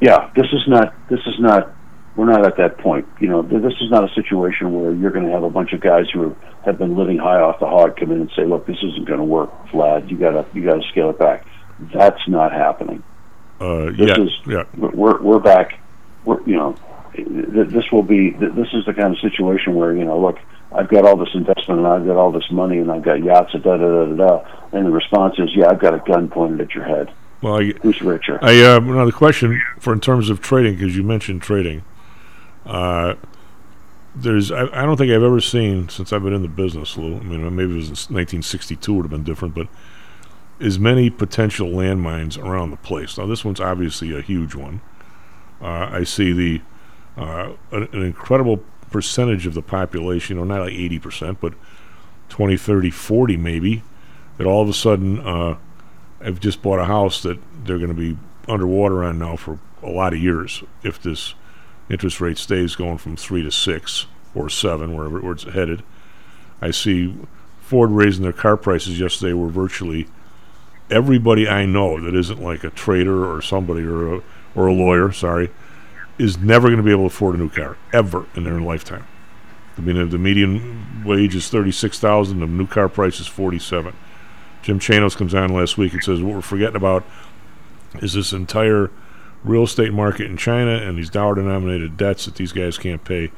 Yeah, this is not. This is not. We're not at that point. You know, this is not a situation where you're going to have a bunch of guys who have been living high off the hog come in and say, "Look, this isn't going to work, Vlad. You gotta, you gotta scale it back." That's not happening. Uh, This yeah, is yeah. we're we're back. We're you know, th- this will be. th- This is the kind of situation where you know, look, I've got all this investment and I've got all this money and I've got yachts and da da da da da. And the response is, yeah, I've got a gun pointed at your head. Well, I, Who's richer? I uh, another question for in terms of trading because you mentioned trading. Uh, there's I, I don't think I've ever seen since I've been in the business, Lou. I mean, maybe it was in 1962 would have been different, but as many potential landmines around the place. Now, this one's obviously a huge one. Uh, I see the uh, an, an incredible percentage of the population, or not like 80%, but 20, 30, 40 maybe, that all of a sudden uh, have just bought a house that they're going to be underwater on now for a lot of years if this interest rate stays going from three to six or seven, wherever where it's headed. I see Ford raising their car prices yesterday were virtually everybody I know that isn't like a trader or somebody or a, or a lawyer, sorry, is never going to be able to afford a new car ever in their lifetime. I mean, the- median wage is thirty-six thousand. The new car price is forty-seven. Jim Chanos comes on last week and says what we're forgetting about is this entire real estate market in China and these dollar-denominated debts that these guys can't pay.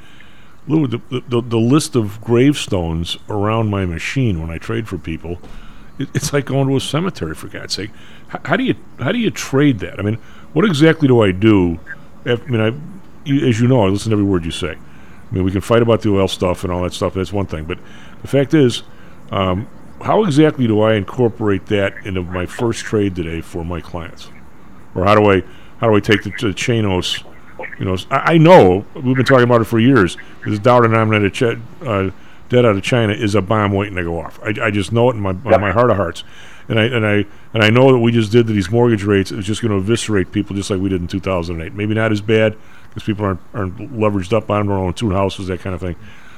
Lou, the, the, the list of gravestones around my machine when I trade for people, it, it's like going to a cemetery for God's sake. How do you how do you trade that? I mean, what exactly do I do? I mean, I, you, as you know, I listen to every word you say. I mean, we can fight about the oil stuff and all that stuff. That's one thing, but the fact is, um, how exactly do I incorporate that into my first trade today for my clients, or how do I how do I take the, the Chanos? You know, I, I know we've been talking about it for years. This dollar-denominated ch- uh, debt out of China is a bomb waiting to go off. I, I just know it in my in my heart of hearts, and I and I and I know that we just did to these mortgage rates. It's just going to eviscerate people, just like we did in 2008. Maybe not as bad because people aren't aren't leveraged up on them or own two houses, that kind of thing.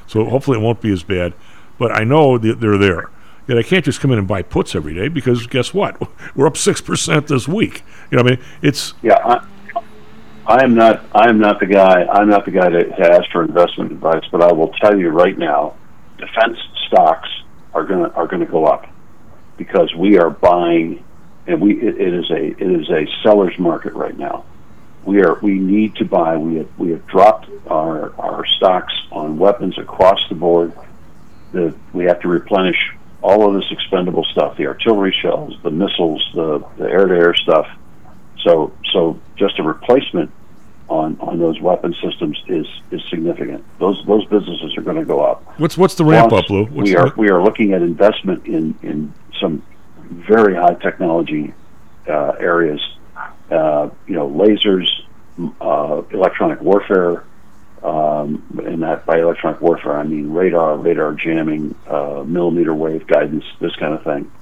So hopefully it won't be as bad. But I know that they're there. Yet I can't just come in and buy puts every day because guess what? <laughs> We're up six percent this week. You know, I mean, it's Yeah, I, I am not. I am not the guy. I'm not the guy to, to ask for investment advice. But I will tell you right now, defense stocks are gonna are gonna go up because we are buying, and we it, it is a it is a seller's market right now. We are we need to buy. We have we have dropped our our stocks on weapons across the board. The we have to replenish all of this expendable stuff: the artillery shells, the missiles, the the air to air stuff. So so just a replacement on on those weapon systems is is significant. Those those businesses are going to go up. what's what's the ramp Plus, up, Lou? What's we are we are looking at investment in in some very high technology uh, areas. Uh, you know, lasers, uh, electronic warfare. Um, and that by electronic warfare, I mean radar, radar jamming, uh, millimeter wave guidance, this kind of thing.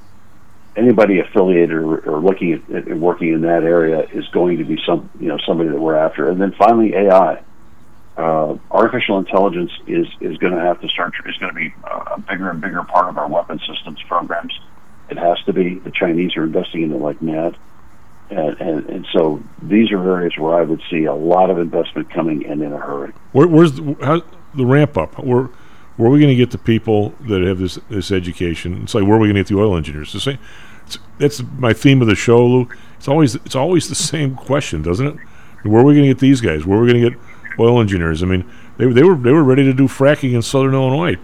Anybody affiliated or, or looking at, at working in that area is going to be some, you know, somebody that we're after. And then finally, AI uh, artificial intelligence is is going to have to start is going to be a bigger and bigger part of our weapon systems programs. It has to be. The Chinese are investing in it like mad, and and, and so these are areas where I would see a lot of investment coming and in a hurry. Where, where's the, how, the ramp up? Where, where are we going to get the people that have this this education? It's like where are we going to get the oil engineers? The same. That's my theme of the show, Lou. It's always it's always the <laughs> same question, doesn't it? Where are we going to get these guys? Where are we going to get oil engineers? I mean, they they were they were ready to do fracking in Southern Illinois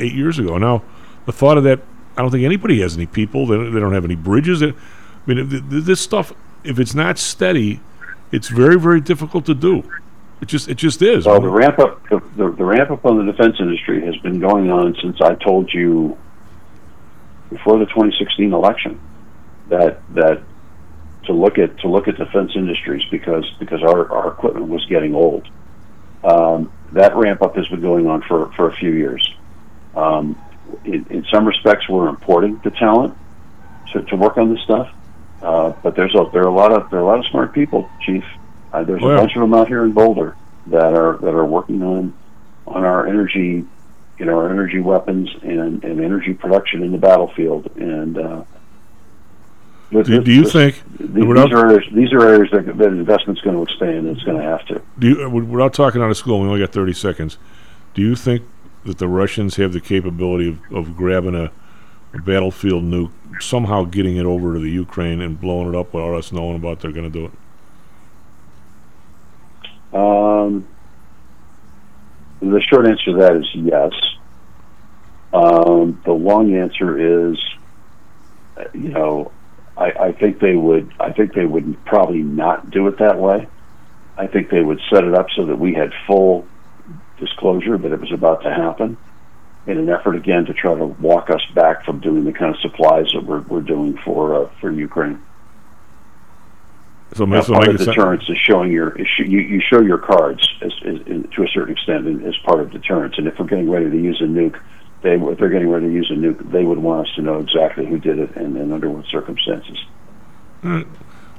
eight years ago. Now, the thought of that, I don't think anybody has any people. They don't, they don't have any bridges. They- I mean, th- th- this stuff, if it's not steady, it's very very difficult to do. It just it just is. So the ramp up the, the, the ramp up on the defense industry has been going on since I told you before the 2016 election that that to look at to look at defense industries because because our, our equipment was getting old. Um, that ramp up has been going on for, for a few years. Um, in, in some respects, we're importing the talent to, to work on this stuff, uh, but there's a there are a lot of there are a lot of smart people, Chief. Uh, there's Well- a bunch of them out here in Boulder that are that are working on on our energy, you know, our energy weapons and, and energy production in the battlefield. And uh, Do, this- do you this- think These, these are areas, these are areas that, that investment's going to expand, and it's going to have to. do you, uh, without talking out of school, we only got thirty seconds. Do you think that the Russians have the capability of, of grabbing a battlefield nuke, somehow getting it over to the Ukraine and blowing it up without us knowing about they're going to do it? Um, the short answer to that is yes. Um, the long answer is, uh, you know, I, I think they would. I think they would probably not do it that way. I think they would set it up so that we had full disclosure that it was about to happen, in an effort again to try to walk us back from doing the kind of supplies that we're, we're doing for uh, for Ukraine. So, Now, part of deterrence is showing your is sh- you, you show your cards as, as, in, to a certain extent in, as part of deterrence. And if we're getting ready to use a nuke, they if they're getting ready to use a nuke, they would want us to know exactly who did it and, and under what circumstances. Uh,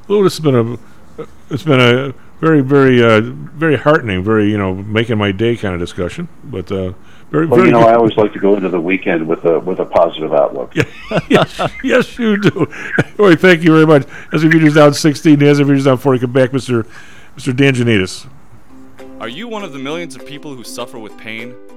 Lou, this has been a it's been a very very uh, very heartening, very you know making my day kind of discussion. But uh, very Well, very you know, good. I always like to go into the weekend with a with a positive outlook. <laughs> yes, yes, you do. Boy, thank you very much. As we features down 16, as we features down 40, come back, Mr. Mr. Dan Janitas. Are you one of the millions of people who suffer with pain?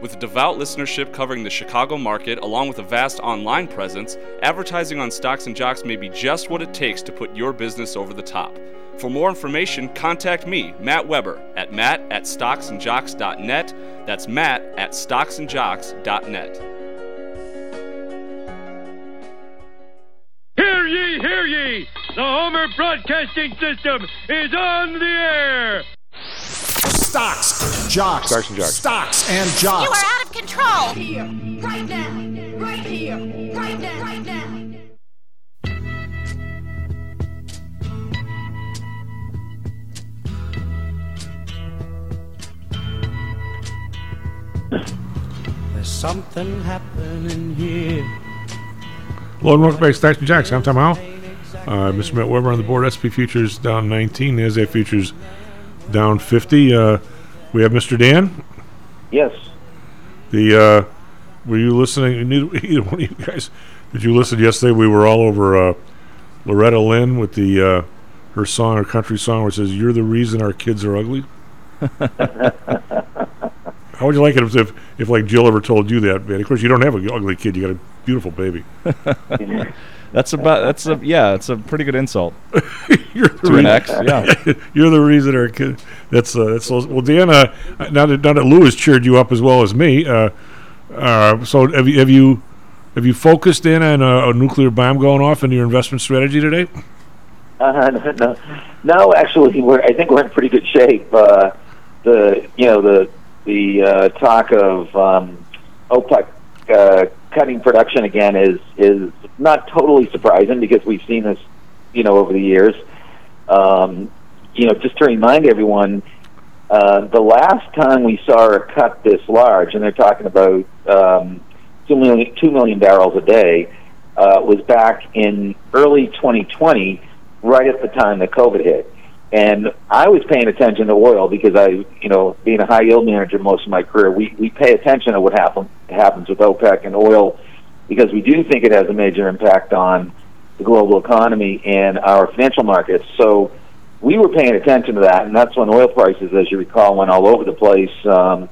With devout listenership covering the Chicago market, along with a vast online presence, advertising on Stocks and Jocks may be just what it takes to put your business over the top. For more information, contact me, Matt Weber, at matt at stocksandjocks.net. That's matt at stocksandjocks.net. Hear ye, hear ye! The Homer Broadcasting System is on the air! Stocks, jocks, Stocks and jocks. stocks and You are out of control. Here, right now, right here, right now, right now. There's something happening here. Hello and welcome back to Stocks and Jocks. I'm Tom Howell. Uh, Mr. Matt Weber on the board. SP futures down 19. NASDAQ futures down 50. Uh, we have Mr. Dan. Yes. The uh, were you listening? <laughs> Either one of you guys. Did you listen yesterday? We were all over uh, Loretta Lynn with the uh, her song, her country song, where it says, "You're the reason our kids are ugly." <laughs> How would you like it if, if, if like Jill ever told you that, man? Of course, you don't have an ugly kid. You got a beautiful baby. <laughs> That's about that's a yeah, it's a pretty good insult. <laughs> You're to an ex, yeah. <laughs> You're the reason our kid. That's uh, that's well, Dan. Uh, now that now that Lou has cheered you up as well as me. Uh, uh, so have you have you have you focused in on a, a nuclear bomb going off in your investment strategy today? Uh, <laughs> no, no, no, actually, we're. I think we're in pretty good shape. Uh, the you know the the uh, talk of um, OPEC uh, cutting production again is is not totally surprising because we've seen this, you know, over the years. Um, you know, just to remind everyone, Uh, the last time we saw a cut this large, and they're talking about um, barrels a day, uh, was back in early 2020, right at the time that COVID hit. And I was paying attention to oil because I, you know, being a high yield manager most of my career, we, we pay attention to what happen, happens with OPEC and oil because we do think it has a major impact on the global economy and our financial markets. So we were paying attention to that, and that's when oil prices, as you recall, went all over the place. Um,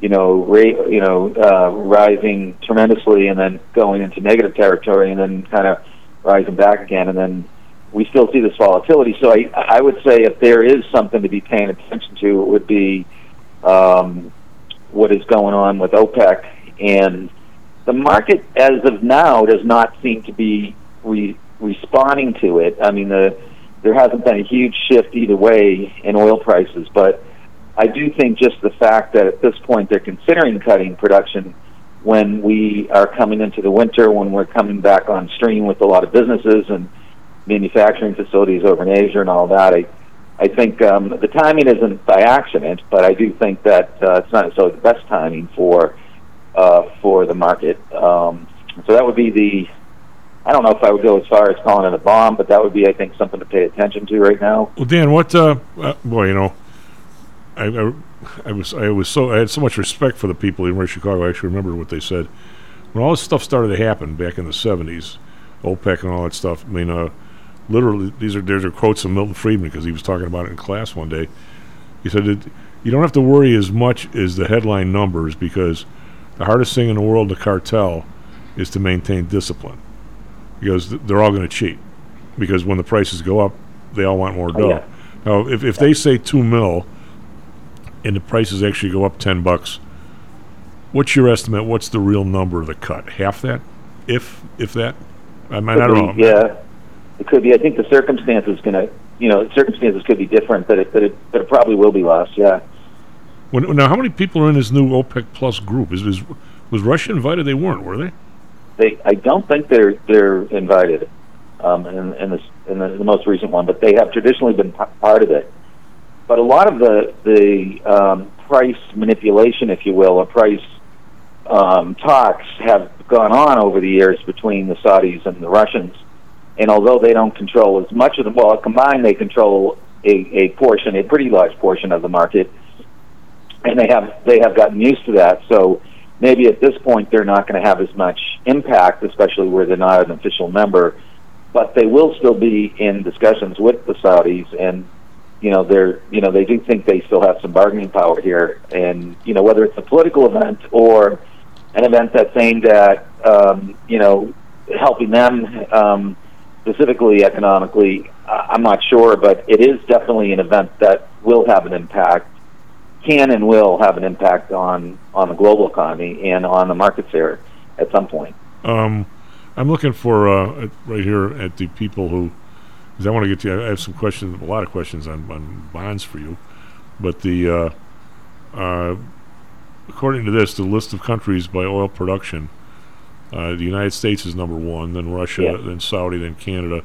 you know, ra- you know, uh, rising tremendously, and then going into negative territory, and then kind of rising back again, and then we still see this volatility. So I, I would say if there is something to be paying attention to, it would be um, what is going on with OPEC and the market, as of now, does not seem to be re- responding to it. I mean, the there hasn't been a huge shift either way in oil prices, but I do think just the fact that at this point they're considering cutting production when we are coming into the winter, when we're coming back on stream with a lot of businesses and manufacturing facilities over in Asia and all that. I, I think um, the timing isn't by accident, but I do think that uh, it's not necessarily the best timing for uh, for the market. Um, so that would be the I don't know if I would go as far as calling it a bomb, but that would be, I think, something to pay attention to right now. Well, Dan, what? Uh, uh, boy, you know, I, I, I, was I was so I had so much respect for the people in Chicago. I actually remember what they said when all this stuff started to happen back in the '70s, OPEC and all that stuff. I mean, uh, literally, these are these are quotes from Milton Friedman because he was talking about it in class one day. He said you don't have to worry as much as the headline numbers because the hardest thing in the world to cartel is to maintain discipline because th- they're all going to cheat because when the prices go up, they all want more oh, dough. Oh, yeah. Now, if, if they say two mil and the prices actually go up ten bucks, what's your estimate? What's the real number of the cut? Half that, if if that. I mean, I don't know. Yeah, it could be. I think the circumstances going to, you know, circumstances could be different, but it, but it, but it probably will be less. Yeah. When, now, how many people are in this new OPEC Plus group? Is, is was Russia invited? They weren't, were they? They, I don't think they're they're invited um, in, in, this, in the, the most recent one, but they have traditionally been p- part of it. But a lot of the the um, price manipulation, if you will, or price um, talks have gone on over the years between the Saudis and the Russians. And although they don't control as much of the well, combined they control a, a portion, a pretty large portion of the market, and they have they have gotten used to that. So maybe at this point they're not going to have as much impact, especially where they're not an official member. But they will still be in discussions with the Saudis, and you know they're you know they do think they still have some bargaining power here, and you know whether it's a political event or an event that's aimed at um, you know helping them um, specifically economically. I'm not sure, but it is definitely an event that will have an impact, can and will have an impact on on the global economy and on the markets there at some point. Um, I'm looking for uh, right here at the people who, because I want to get to. I have some questions, a lot of questions on, on bonds for you, but the uh, uh, according to this, the list of countries by oil production, uh, the United States is number one, then Russia, Yeah. then Saudi, then Canada.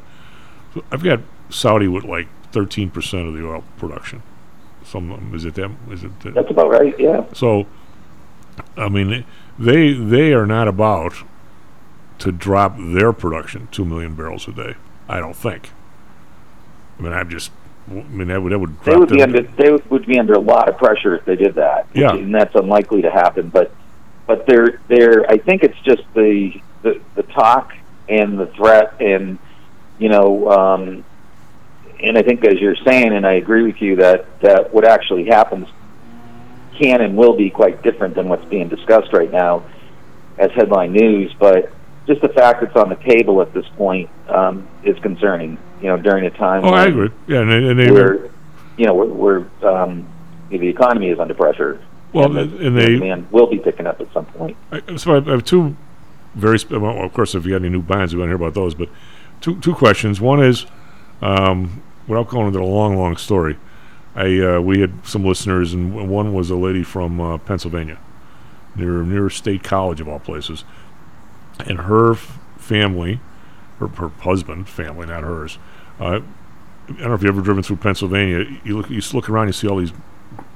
So I've got Saudi with like 13 percent of the oil production. Some is it them? Is it? that- That's about right. Yeah. so, I mean, they they are not about to drop their production two million barrels a day. I don't think. I mean, I'm just. I mean, that would that would They would be under they would be under a lot of pressure if they did that. Yeah. and that's unlikely to happen. But but they're they're I think it's just the the, the talk and the threat and you know um, and I think as you're saying, and I agree with you that that what actually happens can and will be quite different than what's being discussed right now as headline news. But just the fact it's on the table at this point um, is concerning. You know, during a time Oh, I agree. Yeah, and they, and they we're, you know, we're, we're um, the economy is under pressure. Well, and, the, and they- demand will be picking up at some point. I, so I, I have two very. Sp- well, of course, if you got any new bonds, we want to hear about those. But two two questions. One is, um, without going into a long, long story, I uh, we had some listeners, and one was a lady from uh, Pennsylvania, near near State College of all places, and her f- family, her her husband family, not hers. Uh, I don't know if you've ever driven through Pennsylvania. You look, you look around, you see all these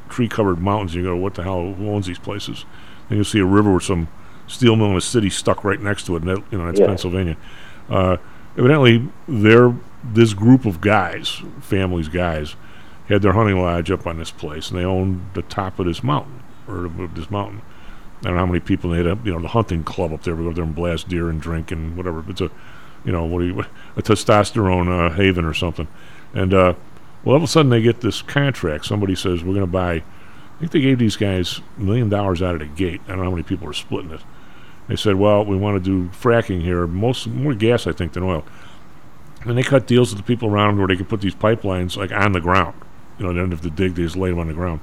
tree-covered mountains. You go, what the hell? Who owns these places? And you'll see a river with some steel mill in a city stuck right next to it. And that, you know, that's Yeah. Pennsylvania. Uh, evidently, they're this group of guys, families, guys, had their hunting lodge up on this place, and they owned the top of this mountain or of this mountain. I don't know how many people they had. A, you know, the hunting club up there. We go there and blast deer and drink and whatever. It's a, you know, what do you, a testosterone uh, haven or something. And uh, well, all of a sudden they get this contract. Somebody says we're going to buy. I think they gave these guys a million dollars out of the gate. I don't know how many people are splitting it. They said, well, we want to do fracking here. Most more gas, I think, than oil. And they cut deals with the people around where they could put these pipelines like on the ground. You know, they don't dig; they just lay them on the ground.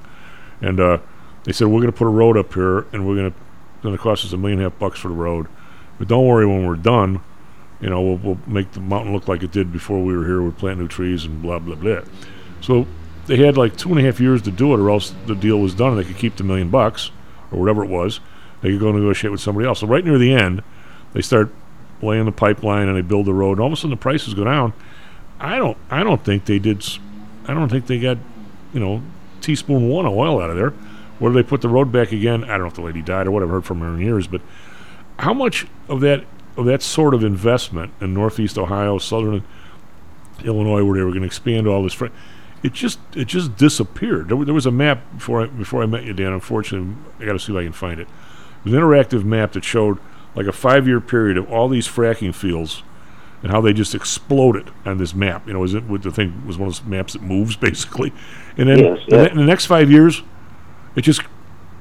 And uh, they said we're going to put a road up here, and we're going to going to cost us a million and a half bucks for the road. But don't worry, when we're done, you know, we'll, we'll make the mountain look like it did before we were here. We'll plant new trees and blah blah blah. So they had like two and a half years to do it, or else the deal was done, and they could keep the million bucks or whatever it was. They could go negotiate with somebody else. So right near the end, they start laying the pipeline and they build the road. And all of a sudden, the prices go down. I don't. I don't think they did. I don't think they got, you know, teaspoon one of oil out of there. Where they put the road back again? I don't know if the lady died or whatever. I've heard from her in years, but how much of that of that sort of investment in Northeast Ohio, Southern Illinois, where they were going to expand all this, fr- it just it just disappeared. There, there was a map before I, before I met you, Dan. Unfortunately, I got to see if I can find it. It was an interactive map that showed like a five year period of all these fracking fields and how they just exploded on this map. You know, is it with the thing was one of those maps that moves <laughs> basically, and then Yes, yeah. in the next five years, it just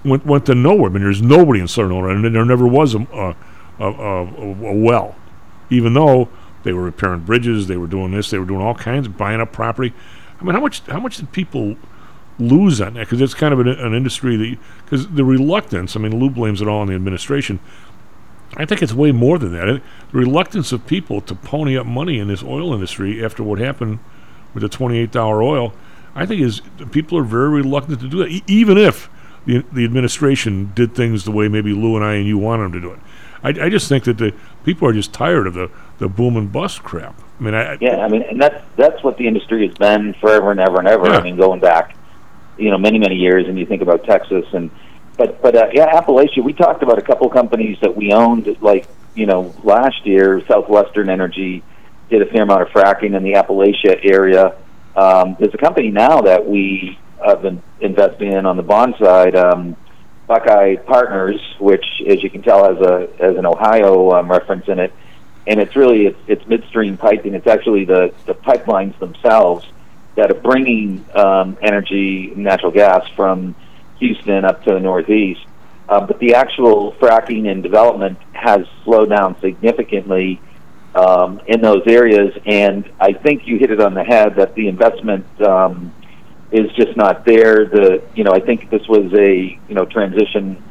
went went to nowhere. I mean, there's nobody in Southern Illinois, and there never was a a, a, a, a well, even though they were repairing bridges, they were doing this, they were doing all kinds of buying up property. I mean, how much how much did people lose on that? Because it's kind of an, an industry that because the reluctance. I mean, Lou blames it all on the administration. I think it's way more than that. The reluctance of people to pony up money in this oil industry after what happened with the twenty-eight dollar oil, I think is people are very reluctant to do that, e- even if the the administration did things the way maybe Lou and I and you want them to do it. I, I just think that the people are just tired of the the boom and bust crap. I mean, I, Yeah, I mean, and that's that's what the industry has been forever and ever and ever. Yeah. I mean, going back, you know, many many years, and you think about Texas and, but but uh, yeah, Appalachia. We talked about a couple companies that we owned, like you know, last year, Southwestern Energy did a fair amount of fracking in the Appalachia area. Um, there's a company now that we have been investing in on the bond side. Um, Buckeye Partners, which, as you can tell, has a has an Ohio um, reference in it, and it's really it's, it's midstream piping. It's actually the the pipelines themselves that are bringing um, energy, natural gas from Houston up to the Northeast. Uh, but the actual fracking and development has slowed down significantly um, in those areas, and I think you hit it on the head that the investment. Um, is just not there. The you know I think this was a you know transition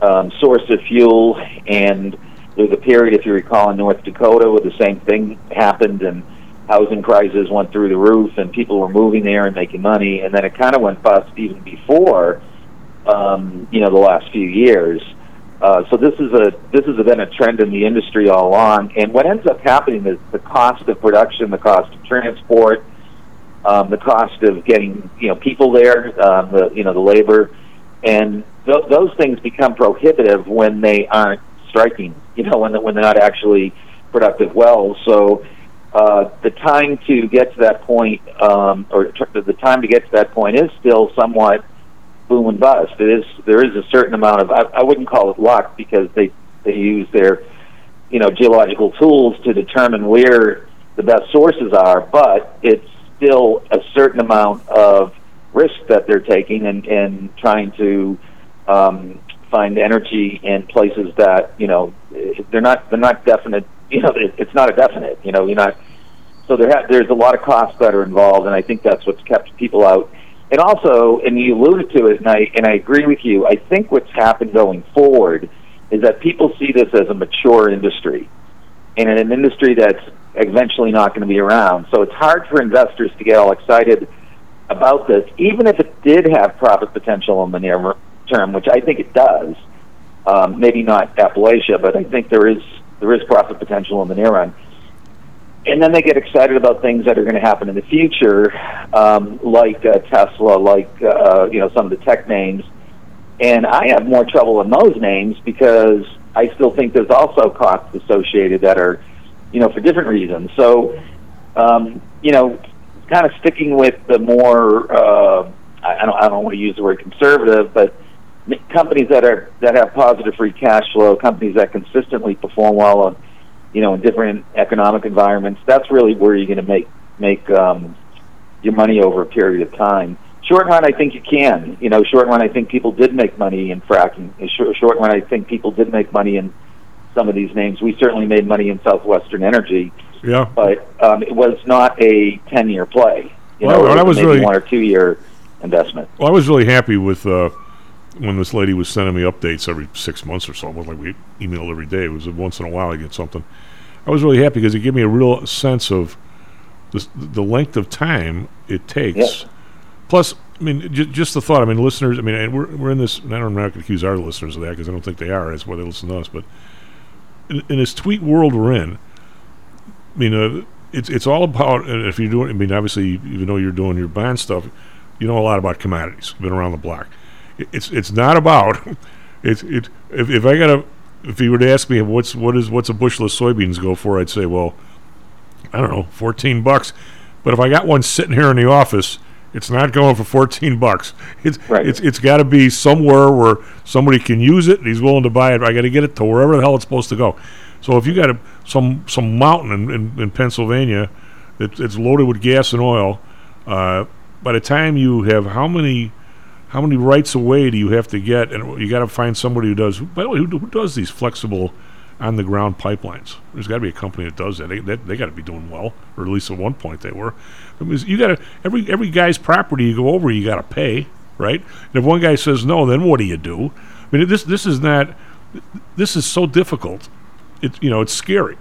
um, source of fuel, and there was a period, if you recall, in North Dakota where the same thing happened, and housing prices went through the roof, and people were moving there and making money, and then it kind of went bust even before um, you know the last few years. Uh, so this is a this has been a trend in the industry all along, and what ends up happening is the cost of production, the cost of transport, um, the cost of getting you know people there, um, the you know the labor, and th- those things become prohibitive when they aren't striking. You know when when they're not actually productive wells. So uh, the time to get to that point, um, or tr- the time to get to that point, is still somewhat boom and bust. It is there is a certain amount of I, I wouldn't call it luck because they they use their you know geological tools to determine where the best sources are, but it's still a certain amount of risk that they're taking and, and trying to um, find energy in places that you know they're not they're not definite. You know, it's not a definite. You know, you're not. So there ha- there's a lot of costs that are involved, and I think that's what's kept people out. And also, and you alluded to it, and I and I agree with you. I think what's happened going forward is that people see this as a mature industry, and in an industry that's eventually not going to be around. So it's hard for investors to get all excited about this, even if it did have profit potential in the near term, which I think it does. Um, maybe not Appalachia, but I think there is there is profit potential in the near run. and then they get excited about things that are going to happen in the future, um, like uh, Tesla, like uh, you know some of the tech names. And I have more trouble in those names because I still think there's also costs associated that are, you know, for different reasons. So, um, you know, kind of sticking with the more, uh, I, don't, I don't want to use the word conservative, but companies that are that have positive free cash flow, companies that consistently perform well on, you know, in different economic environments. That's really where you're going to make make um, your money over a period of time. Short run, I think you can. You know, short run, I think people did make money in fracking. Short, short run, I think people did make money in some of these names. We certainly made money in Southwestern Energy, Yeah. but um, it was not a ten-year play. You Well, know, I it was maybe really- one or two-year investment. Well, I was really happy with uh, when this lady was sending me updates every six months or so. It wasn't like we emailed every day. It was once in a while I get something. I was really happy because it gave me a real sense of the, the length of time it takes. Plus, I mean, j- just the thought. I mean, listeners. I mean, and we're we're in this. And I don't, I'm not going to accuse our listeners of that because I don't think they are. That's why they listen to us. But in, in this tweet world we're in, I mean, uh, it's it's all about. If you're doing, I mean, obviously, even though you're doing your bond stuff, you know a lot about commodities. You've been around the block. It, it's it's not about. <laughs> It's it. If, if I got to, if you were to ask me what's what is what's a bushel of soybeans go for, I'd say, well, I don't know, fourteen bucks. But if I got one sitting here in the office, it's not going for fourteen <laughs> bucks. It's it's it's got to be somewhere where somebody can use it. and He's willing to buy it. I got to get it to wherever the hell it's supposed to go. So if you got a, some some mountain in, in, in Pennsylvania that it's loaded with gas and oil, uh, by the time you have how many how many rights away do you have to get? And you got to find somebody who does. By the way, who, who does these flexible on the ground pipelines? There's got to be a company that does that. They they, they got to be doing well, or at least at one point they were. I mean, you got to every every guy's property you go over, you got to pay, right? And if one guy says no, then what do you do? I mean, this this is not. This is so difficult. It you know it's scary.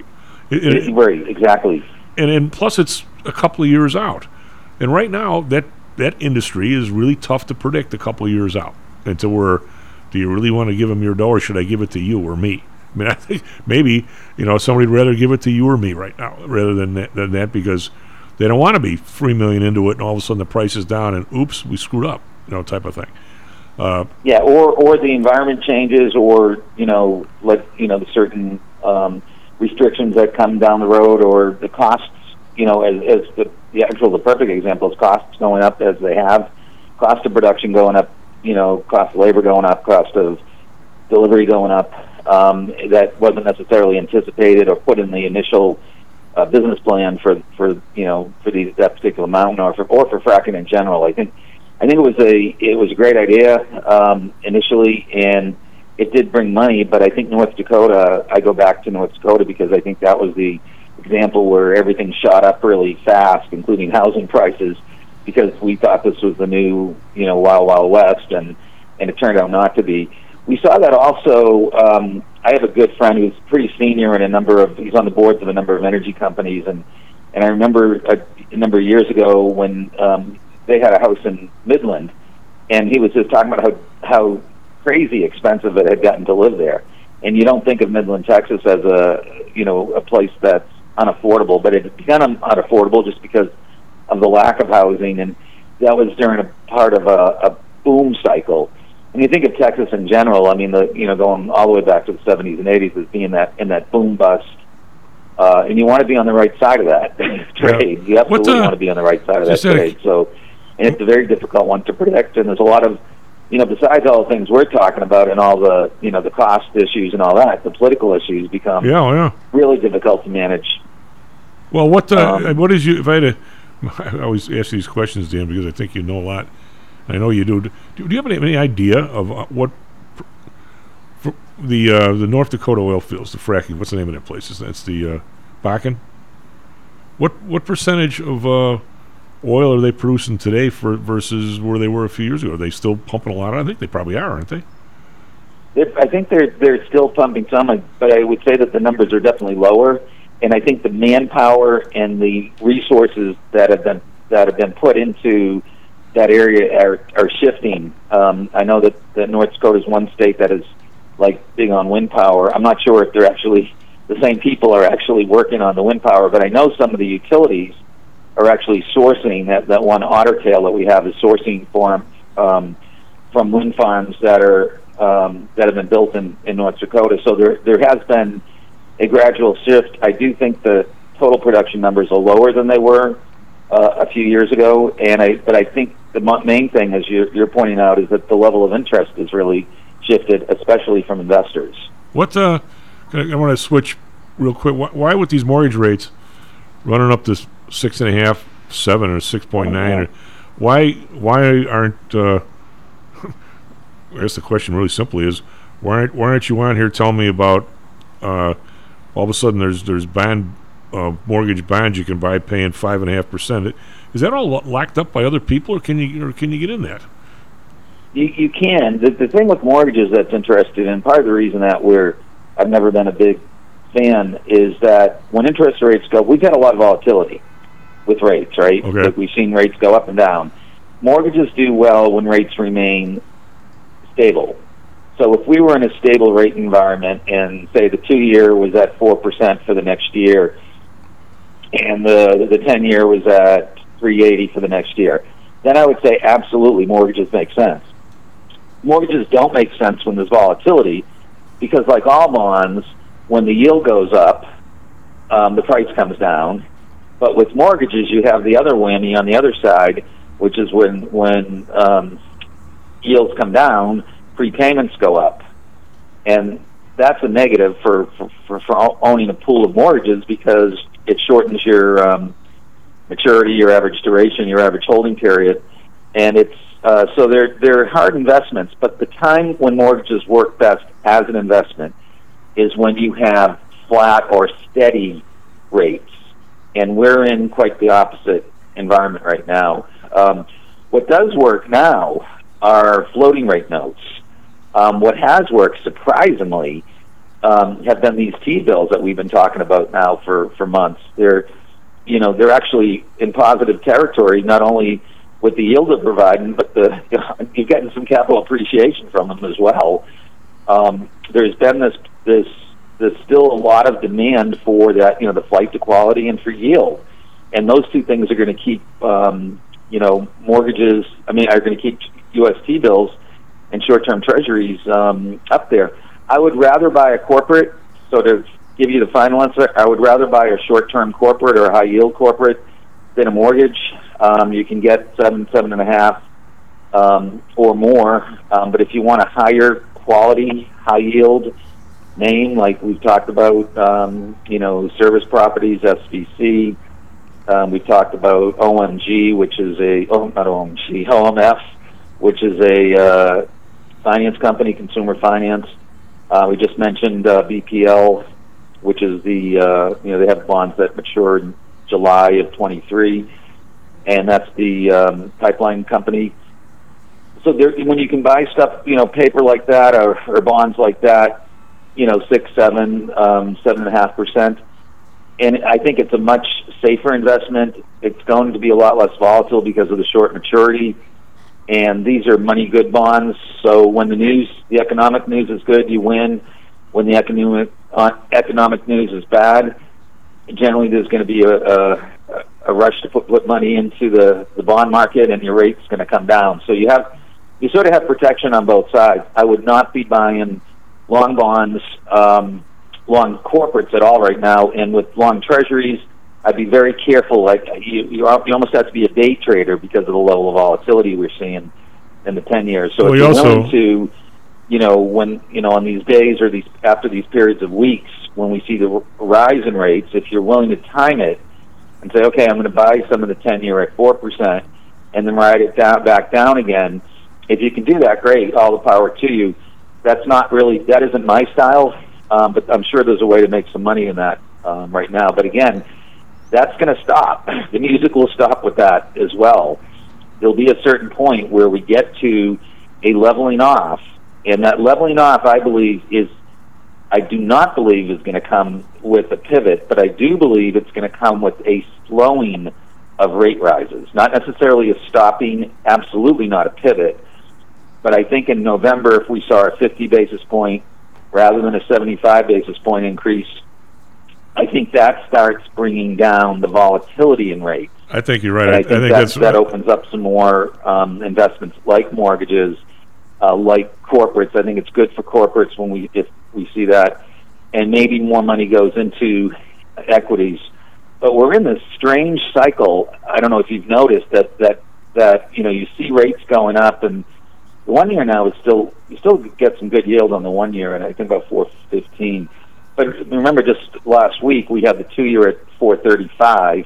It- it- right, exactly. and and plus it's a couple of years out. And right now that that industry is really tough to predict a couple years out. And to where do you really want to give them your dough or should I give it to you or me? I mean, <laughs> I think maybe you know somebody'd rather give it to you or me right now rather than that, than that because they don't want to be three million into it and all of a sudden the price is down and oops we screwed up you know type of thing. Uh, Yeah, or or the environment changes, or you know, like you know, the certain um, restrictions that come down the road, or the costs. You know, as, as the the actual the perfect example is costs going up as they have, cost of production going up. You know, cost of labor going up, cost of delivery going up. Um, that wasn't necessarily anticipated or put in the initial uh, business plan for for you know for these that particular mountain or for or for fracking in general. I think I think it was a it was a great idea um, initially, and it did bring money. But I think North Dakota. I go back to North Dakota because I think that was the example where everything shot up really fast, including housing prices, because we thought this was the new you know Wild Wild West, and and it turned out not to be. We saw that also. Um, I have a good friend who's pretty senior in a number of. He's on the boards of a number of energy companies, and and I remember a, a number of years ago when um, they had a house in Midland, and he was just talking about how how crazy expensive it had gotten to live there. And you don't think of Midland, Texas, as a you know a place that's unaffordable, but it became unaffordable just because of the lack of housing, and that was during a part of a, a boom cycle. And you think of Texas in general, I mean, the you know going all the way back to the 70s and 80s as being that in that boom bust. Uh, and you want to be on the right side of that <laughs> trade. You absolutely want to be on the right side of that trade. So, and it's a very difficult one to predict. And there's a lot of, you know, besides all the things we're talking about and all the, you know, the cost issues and all that, the political issues become yeah, yeah. really difficult to manage. Well, what uh, Um, what is you? If I had to, <laughs> I always ask these questions, Dan, because I think you know a lot. I know you do. Do, do you have any, any idea of uh, what pr- the uh, the North Dakota oil fields, the fracking? What's the name of that place? That's the uh, Bakken? What what percentage of uh, oil are they producing today for versus where they were a few years ago? Are they still pumping a lot? I think they probably are, aren't they? I think they're they're still pumping some, but I would say that the numbers are definitely lower. And I think the manpower and the resources that have been that have been put into that area are are shifting. Um, I know that, that North Dakota is one state that is like big on wind power. I'm not sure if they're actually the same people are actually working on the wind power. But I know some of the utilities are actually sourcing that that one Otter Tail that we have is sourcing from um, from wind farms that are um, that have been built in, in North Dakota. So there there has been a gradual shift. I do think the total production numbers are lower than they were uh, a few years ago, and I but I think the main thing, as you're, you're pointing out, is that the level of interest has really shifted, especially from investors. What uh, I, I want to switch real quick. Why, why with these mortgage rates running up to s- six and a half, seven, or six point nine? Or why why aren't uh, <laughs> I guess the question really simply is why aren't, why aren't you on here telling me about uh, all of a sudden there's there's bond uh, mortgage bonds you can buy paying five and a half percent. Is that all locked up by other people, or can you or can you get in that? You, you can. The, the thing with mortgages that's interesting, and part of the reason that we're I've never been a big fan is that when interest rates go, we've had a lot of volatility with rates, right? Okay. Like we've seen rates go up and down. Mortgages do well when rates remain stable. So if we were in a stable rate environment and say the two year was at four percent for the next year, and the the ten year was at three eighty for the next year, then I would say absolutely mortgages make sense. Mortgages don't make sense when there's volatility because, like all bonds, when the yield goes up, um, the price comes down. But with mortgages, you have the other whammy on the other side, which is when when um, yields come down, prepayments go up, and that's a negative for for, for, for owning a pool of mortgages because it shortens your um, maturity, your average duration, your average holding period, and it's uh, so they're they're hard investments. But the time when mortgages work best as an investment is when you have flat or steady rates, and we're in quite the opposite environment right now. Um, what does work now are floating rate notes. Um, what has worked surprisingly um, have been these T bills that we've been talking about now for for months. They're you know they're actually in positive territory, not only with the yield they're providing, but the <laughs> you're getting some capital appreciation from them as well. Um, there's been this this there's still a lot of demand for that you know the flight to quality and for yield, and those two things are going to keep um, you know mortgages. I mean, are going to keep UST bills and short-term treasuries um, up there. I would rather buy a corporate. So to give you the final answer, I would rather buy a short-term corporate or a high-yield corporate than a mortgage. Um, you can get seven, seven and a half, um, or more. Um, but if you want a higher quality, high-yield name, like we've talked about, um, you know, service properties, SVC. Um, we've talked about OMG, which is a oh not OMG, OMF, which is a uh, finance company, consumer finance. Uh, we just mentioned uh, BPL, which is the uh, you know they have bonds that mature in July of 23, and that's the um, pipeline company. So there, when you can buy stuff, you know, paper like that or, or bonds like that, you know, six, seven, um, seven and a half percent, and I think it's a much safer investment. It's going to be a lot less volatile because of the short maturity and these are money good bonds. So when the news, the economic news is good, you win. When the economic uh, economic news is bad, generally there's going to be a, a, a rush to put, put money into the, the bond market, and your rate's going to come down. So you have you sort of have protection on both sides. I would not be buying long bonds, um, long corporates at all right now, and with long treasuries. I'd be very careful. Like you, you, you almost have to be a day trader because of the level of volatility we're seeing in the ten years. So Well, if you you're also- willing to, you know, when you know on these days or these after these periods of weeks when we see the rise in rates, if you're willing to time it and say, okay, I'm going to buy some of the ten year at four percent, and then ride it down back down again. If you can do that, great. All the power to you. That's not really that isn't my style, um, but I'm sure there's a way to make some money in that um, right now. But again, that's going to stop. <clears throat> The music will stop with that as well. There'll be a certain point where we get to a leveling off, and that leveling off, I believe, is I do not believe is going to come with a pivot, but I do believe it's going to come with a slowing of rate rises. Not necessarily a stopping, absolutely not a pivot, but I think in November, if we saw a 50 basis point rather than a 75 basis point increase I think that starts bringing down the volatility in rates. I think you're right. I, I I think, think that, that's that opens up some more um, investments like mortgages, uh, like corporates. I think it's good for corporates when we if we see that, and maybe more money goes into equities. But we're in this strange cycle. I don't know if you've noticed that that that you know you see rates going up, and the one year now is still you still get some good yield on the one year, and I think about four fifteen. But remember, just last week we had the two year at four thirty five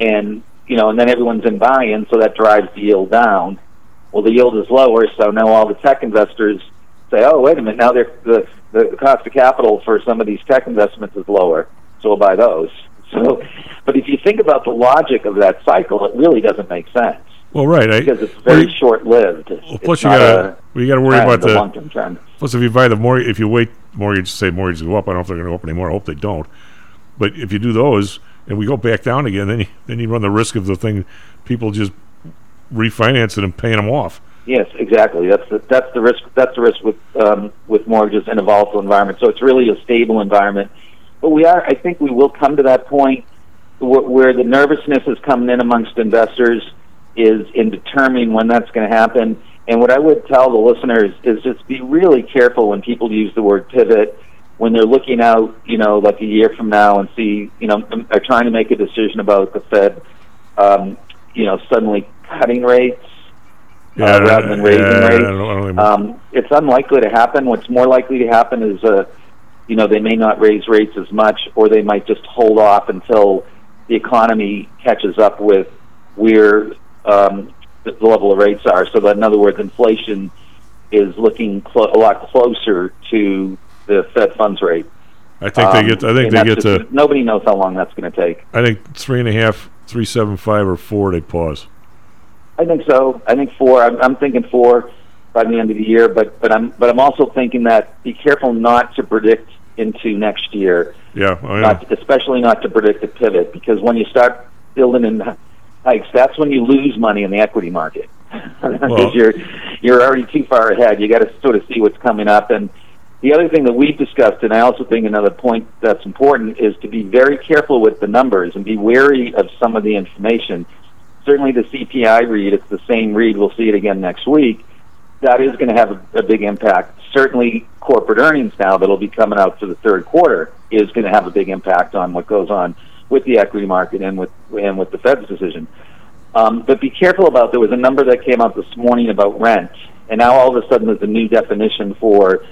and you know, and then everyone's in buy-in, so that drives the yield down. Well, the yield is lower, so now all the tech investors say, "Oh, wait a minute, now they're, the the cost of capital for some of these tech investments is lower, so we'll buy those." <laughs> So, but if you think about the logic of that cycle, it really doesn't make sense well, right. I, because it's very short-lived. Well, plus you gotta a you gotta worry about the long-term trend. Plus, if you buy the mortgage, if you wait mortgage, say mortgages go up, I don't know if they're going to go up anymore. I hope they don't. But if you do those and we go back down again, then you, then you run the risk of the thing, people just refinance it and paying them off. Yes, exactly. That's the, that's the risk. That's the risk with um, with mortgages in a volatile environment. So it's really a stable environment. But we are. I think we will come to that point where, where the nervousness is coming in amongst investors is in determining when that's going to happen. And what I would tell the listeners is just be really careful when people use the word pivot when they're looking out, you know, like a year from now and see, you know, are trying to make a decision about the Fed, um, you know, suddenly cutting rates Yeah, uh, rather than raising yeah, I rates. don't- I don't Um, it's unlikely to happen. What's more likely to happen is, uh, you know, they may not raise rates as much, or they might just hold off until the economy catches up with where um, the, the level of rates are. So that, in other words, inflation is looking clo- a lot closer to the Fed funds rate. I think they Um, get. I think they get just- to. Nobody knows how long that's going to take. I think three and a half, three seven five or four. They pause. I think so. I think four. I'm, I'm thinking four by the end of the year, but but I'm but I'm also thinking that be careful not to predict into next year, Yeah, I know. not especially not to predict a pivot because when you start building in hikes, that's when you lose money in the equity market <laughs> because you're you're already too far ahead. You got to sort of see what's coming up and. The other thing that we've discussed, and I also think another point that's important, is to be very careful with the numbers and be wary of some of the information certainly the CPI read, it's the same read, we'll see it again next week. That is going to have a, a big impact. Certainly, corporate earnings now that'll be coming out for the third quarter is going to have a big impact on what goes on with the equity market and with and with the Fed's decision. Um, but be careful about there was a number that came out this morning about rent, and now all of a sudden there's a new definition for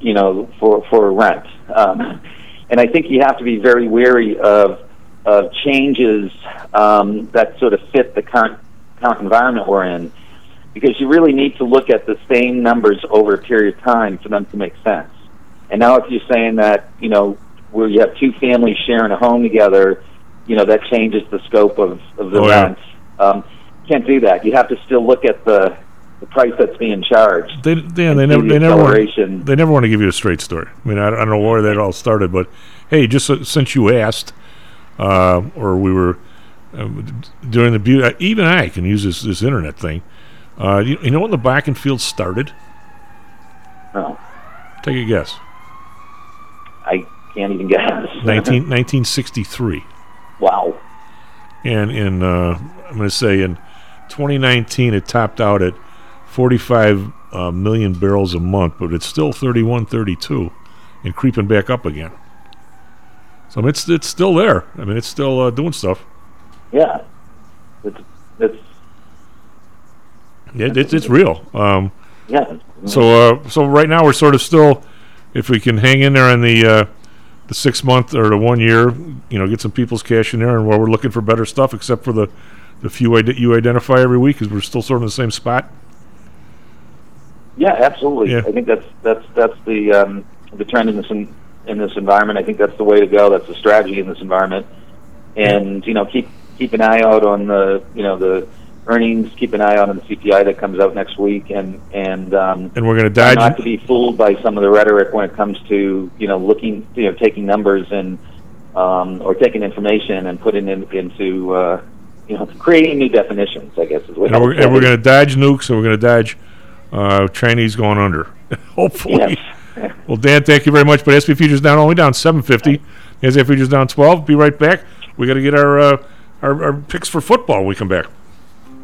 you know for for rent. Um, and I think you have to be very wary of of changes um, that sort of fit the current current environment we're in, because you really need to look at the same numbers over a period of time for them to make sense. And now, if you're saying that you know where you have two families sharing a home together, you know that changes the scope of, of the Oh, yeah. rent. Um, can't do that. You have to still look at the the price that's being charged. They, they, they never, the they never, want, they never want to give you a straight story. I mean, I, don't- I don't know where that all started, but hey, just so, since you asked, uh, or we were um, during the beauty, even I can use this this internet thing. Uh, you, you know when the Bakken field started? No, Take a guess. I can't even guess. 19, 1963. wow. And in uh, I'm going to say in 2019 it topped out at 45 uh, million barrels a month, but it's still 31, 32, and creeping back up again. So I mean, it's it's still there. I mean, it's still uh, doing stuff. Yeah, it's it's It, it's it's real. Um, yeah. so uh, so right now we're sort of still, if we can hang in there in the uh, the six month or the one year, you know, get some people's cash in there, and while we're looking for better stuff, except for the the few ide- you identify every week, because we're still sort of in the same spot. Yeah, absolutely. Yeah. I think that's that's that's the um, the trend in this in, in this environment. I think that's the way to go. That's the strategy in this environment. And you know, keep keep an eye out on the you know the earnings. Keep an eye out on the CPI that comes out next week. And and um, And we're going to dodge. not to be fooled by some of the rhetoric when it comes to you know looking you know taking numbers and um, or taking information and putting it into uh, you know creating new definitions. I guess is what and we're, and we're going to dodge nukes, and we're going to dodge uh, Chinese going under. <laughs> Hopefully. Yes. <laughs> Well, Dan, thank you very much. But SP futures down only down 750. NASDAQ futures down 12. Be right back. We got to get our, uh, our our picks for football when we come back.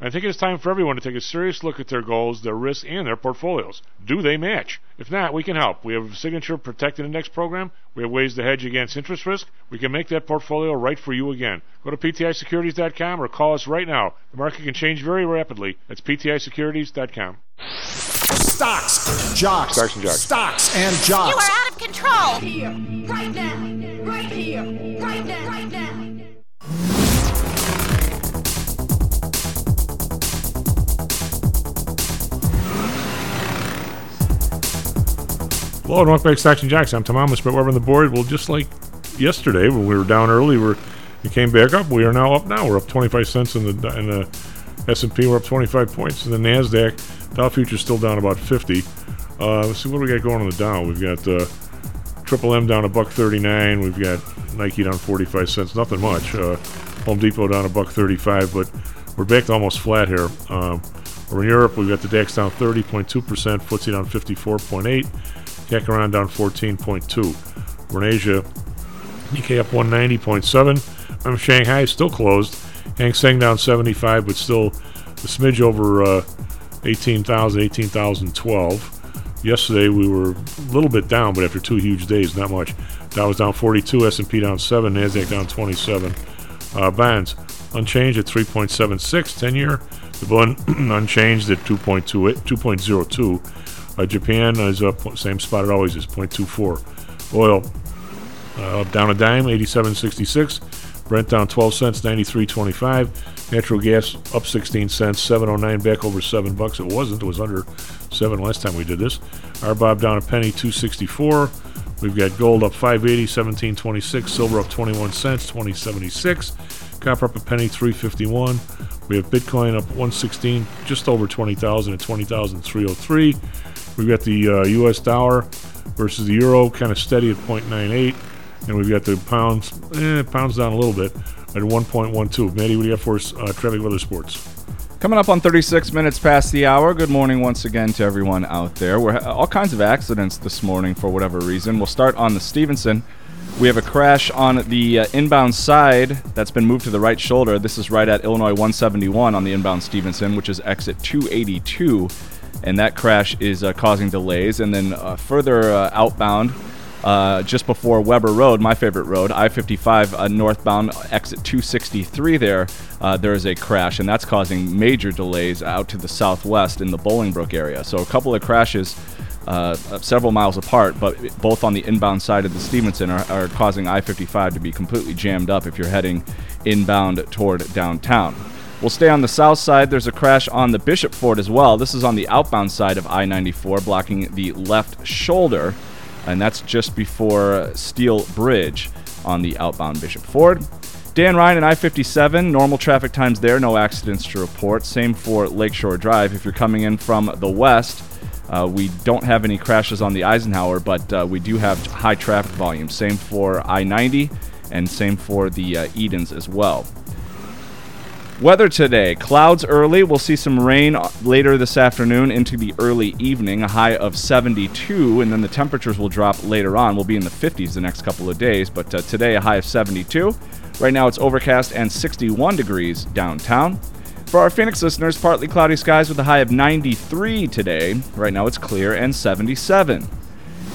I think it's time for everyone to take a serious look at their goals, their risks, and their portfolios. Do they match? If not, we can help. We have a signature protected index program. We have ways to hedge against interest risk. We can make that portfolio right for you again. Go to PTIsecurities.com or call us right now. The market can change very rapidly. That's PTIsecurities.com. Stocks, jocks, Stocks and jocks. stocks and jocks. You are out of control. Here, right now, right here, right now, right now. Hello and welcome back to and Jocks. I'm Tom Amos, but we're on the board. Well, just like yesterday when we were down early, we're we came back up. We are now up. Now we're up 25 cents in the in the S&P. We're up 25 points. In the Nasdaq, Dow futures still down about 50. Uh, let's see what we got going on the Dow. We've got uh, Triple M down a buck 39. We've got Nike down 45 cents. Nothing much. Uh, Home Depot down a buck 35, but we're back to almost flat here. Um, over in Europe, we've got the DAX down 30.2%, FTSE down 54.8, Around down 14.2. We're in Asia, Nikkei up 190.7. Um, Shanghai still closed. Hang Seng down 75, but still a smidge over uh, 18,000, 18,012. Yesterday we were a little bit down, but after two huge days, not much. Dow was down 42, S&P down 7, Nasdaq down 27. Uh, bonds unchanged at 3.76, 10 year. The bond <clears throat> unchanged at 2.28, 2.02. Uh, Japan is up, same spot it always is, 0.24. Oil uh, down a dime, 87.66. Brent down 12 cents, 93.25. Natural gas up 16 cents, 7.09 back over 7 bucks. It wasn't, it was under 7 last time we did this. RBOB down a penny, 264. We've got gold up 580, 1726. Silver up 21 cents, 2076. Copper up a penny, 351. We have Bitcoin up 116, just over 20,000 at 20,303. We've got the uh, U.S. dollar versus the euro kind of steady at 0.98, and we've got the pounds, eh, pounds down a little bit at 1.12. Maddie, what do you have for us? Uh, traffic weather sports. Coming up on 36 minutes past the hour. Good morning once again to everyone out there. We're all kinds of accidents this morning for whatever reason. We'll start on the Stevenson. We have a crash on the uh, inbound side that's been moved to the right shoulder. This is right at Illinois 171 on the inbound Stevenson, which is exit 282. And that crash is uh, causing delays. And then uh, further uh, outbound, uh, just before Weber Road, my favorite road, I 55 uh, northbound, exit 263 there, uh, there is a crash, and that's causing major delays out to the southwest in the Bolingbrook area. So a couple of crashes. Several miles apart, but both on the inbound side of the Stevenson are, are causing I 55 to be completely jammed up if you're heading inbound toward downtown. We'll stay on the south side. There's a crash on the Bishop Ford as well. This is on the outbound side of I 94, blocking the left shoulder and that's just before Steel Bridge on the outbound Bishop Ford. Dan Ryan and I 57, normal traffic times there, no accidents to report. Same for Lakeshore Drive. If you're coming in from the west, uh, we don't have any crashes on the Eisenhower, but uh, we do have high traffic volume. Same for I 90 and same for the uh, Edens as well. Weather today clouds early. We'll see some rain later this afternoon into the early evening, a high of 72, and then the temperatures will drop later on. We'll be in the 50s the next couple of days, but uh, today a high of 72. Right now it's overcast and 61 degrees downtown. For our Phoenix listeners, partly cloudy skies with a high of 93 today. Right now it's clear and 77.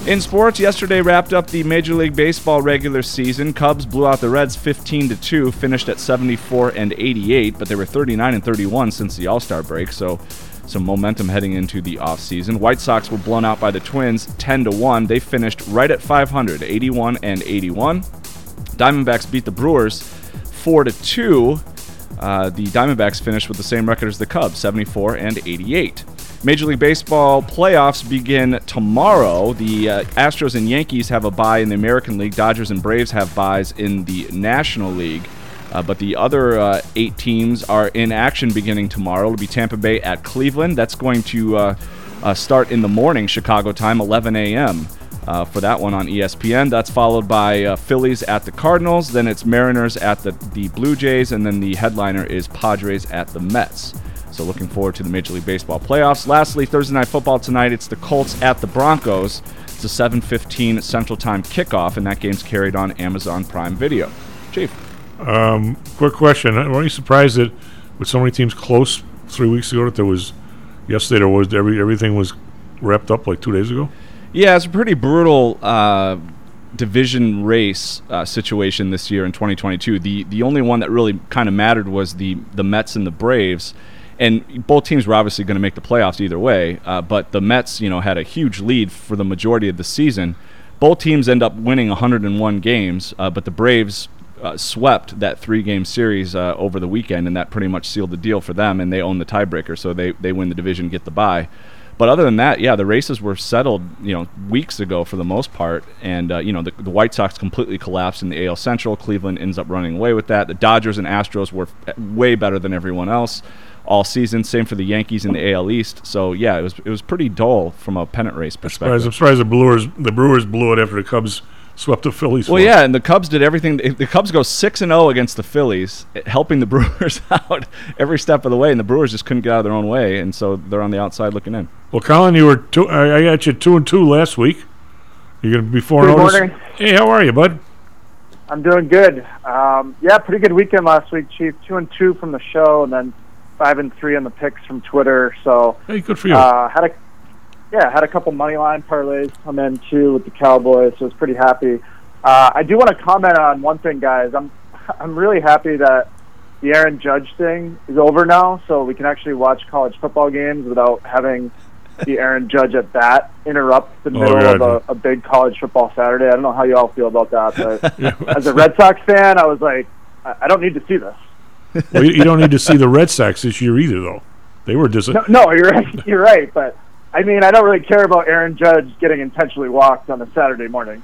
In sports, yesterday wrapped up the Major League Baseball regular season. Cubs blew out the Reds 15 to 2, finished at 74 and 88, but they were 39 and 31 since the All-Star break, so some momentum heading into the offseason. White Sox were blown out by the Twins 10 to 1. They finished right at 500, 81 and 81. Diamondbacks beat the Brewers 4 to 2. Uh, the Diamondbacks finished with the same record as the Cubs, 74 and 88. Major League Baseball playoffs begin tomorrow. The uh, Astros and Yankees have a bye in the American League. Dodgers and Braves have byes in the National League. Uh, but the other uh, eight teams are in action beginning tomorrow. It'll be Tampa Bay at Cleveland. That's going to uh, uh, start in the morning, Chicago time, 11 a.m. Uh, for that one on ESPN. That's followed by Phillies at the Cardinals. Then it's Mariners at the, the Blue Jays. And then the headliner is Padres at the Mets. So looking forward to the Major League Baseball playoffs. Lastly, Thursday night football tonight. It's the Colts at the Broncos. It's a 7:15 Central Time kickoff, and that game's carried on Amazon Prime Video. Chief. Um, quick question: Were you surprised that with so many teams close three weeks ago that there was yesterday there was every everything was wrapped up like two days ago? Yeah, it's a pretty brutal. Uh, division race uh, situation this year in 2022. The the only one that really kind of mattered was the the Mets and the Braves and both teams were obviously going to make the playoffs either way. Uh, but the Mets, you know, had a huge lead for the majority of the season. Both teams end up winning 101 games, uh, but the Braves uh, swept that three-game series uh, over the weekend, and that pretty much sealed the deal for them. And they own the tiebreaker, so they they win the division, get the bye. But other than that, yeah, the races were settled, you know, weeks ago for the most part. And uh, you know, the, the, White Sox completely collapsed in the AL Central. Cleveland ends up running away with that. The Dodgers and Astros were f- way better than everyone else all season. Same for the Yankees in the AL East. So yeah, it was it was pretty dull from a pennant race perspective. I'm surprised, I'm surprised the Brewers the Brewers blew it after the Cubs swept the Phillies. Well, yeah, and the Cubs did everything. The Cubs go six and zero against the Phillies, <laughs> helping the <laughs> Brewers out every step of the way, and the Brewers just couldn't get out of their own way, and so they're on the outside looking in. Well, Colin, you were two, I, I got you two and two last week. You're gonna be four Good and morning. Hey, how are you, bud? I'm doing good. Um, yeah, pretty good weekend last week, Chief. Two and two from the show, and then five and three on the picks from Twitter. So hey, good for you. Uh, had a yeah, had a couple money line parlays come in too with the Cowboys, so I was pretty happy. Uh, I do want to comment on one thing, guys. I'm <laughs> I'm really happy that the Aaron Judge thing is over now, so we can actually watch college football games without having the Aaron Judge at bat interrupt the Oh, middle God. of a, a big college football Saturday. I don't know how you all feel about that, but <laughs> as a Red Sox fan, I was like, I, I don't need to see this. Well, you, you don't need to see the Red Sox this year either, though. They were dis- No, no, you're right. <laughs> You're right, but I mean, I don't really care about Aaron Judge getting intentionally walked on a Saturday morning.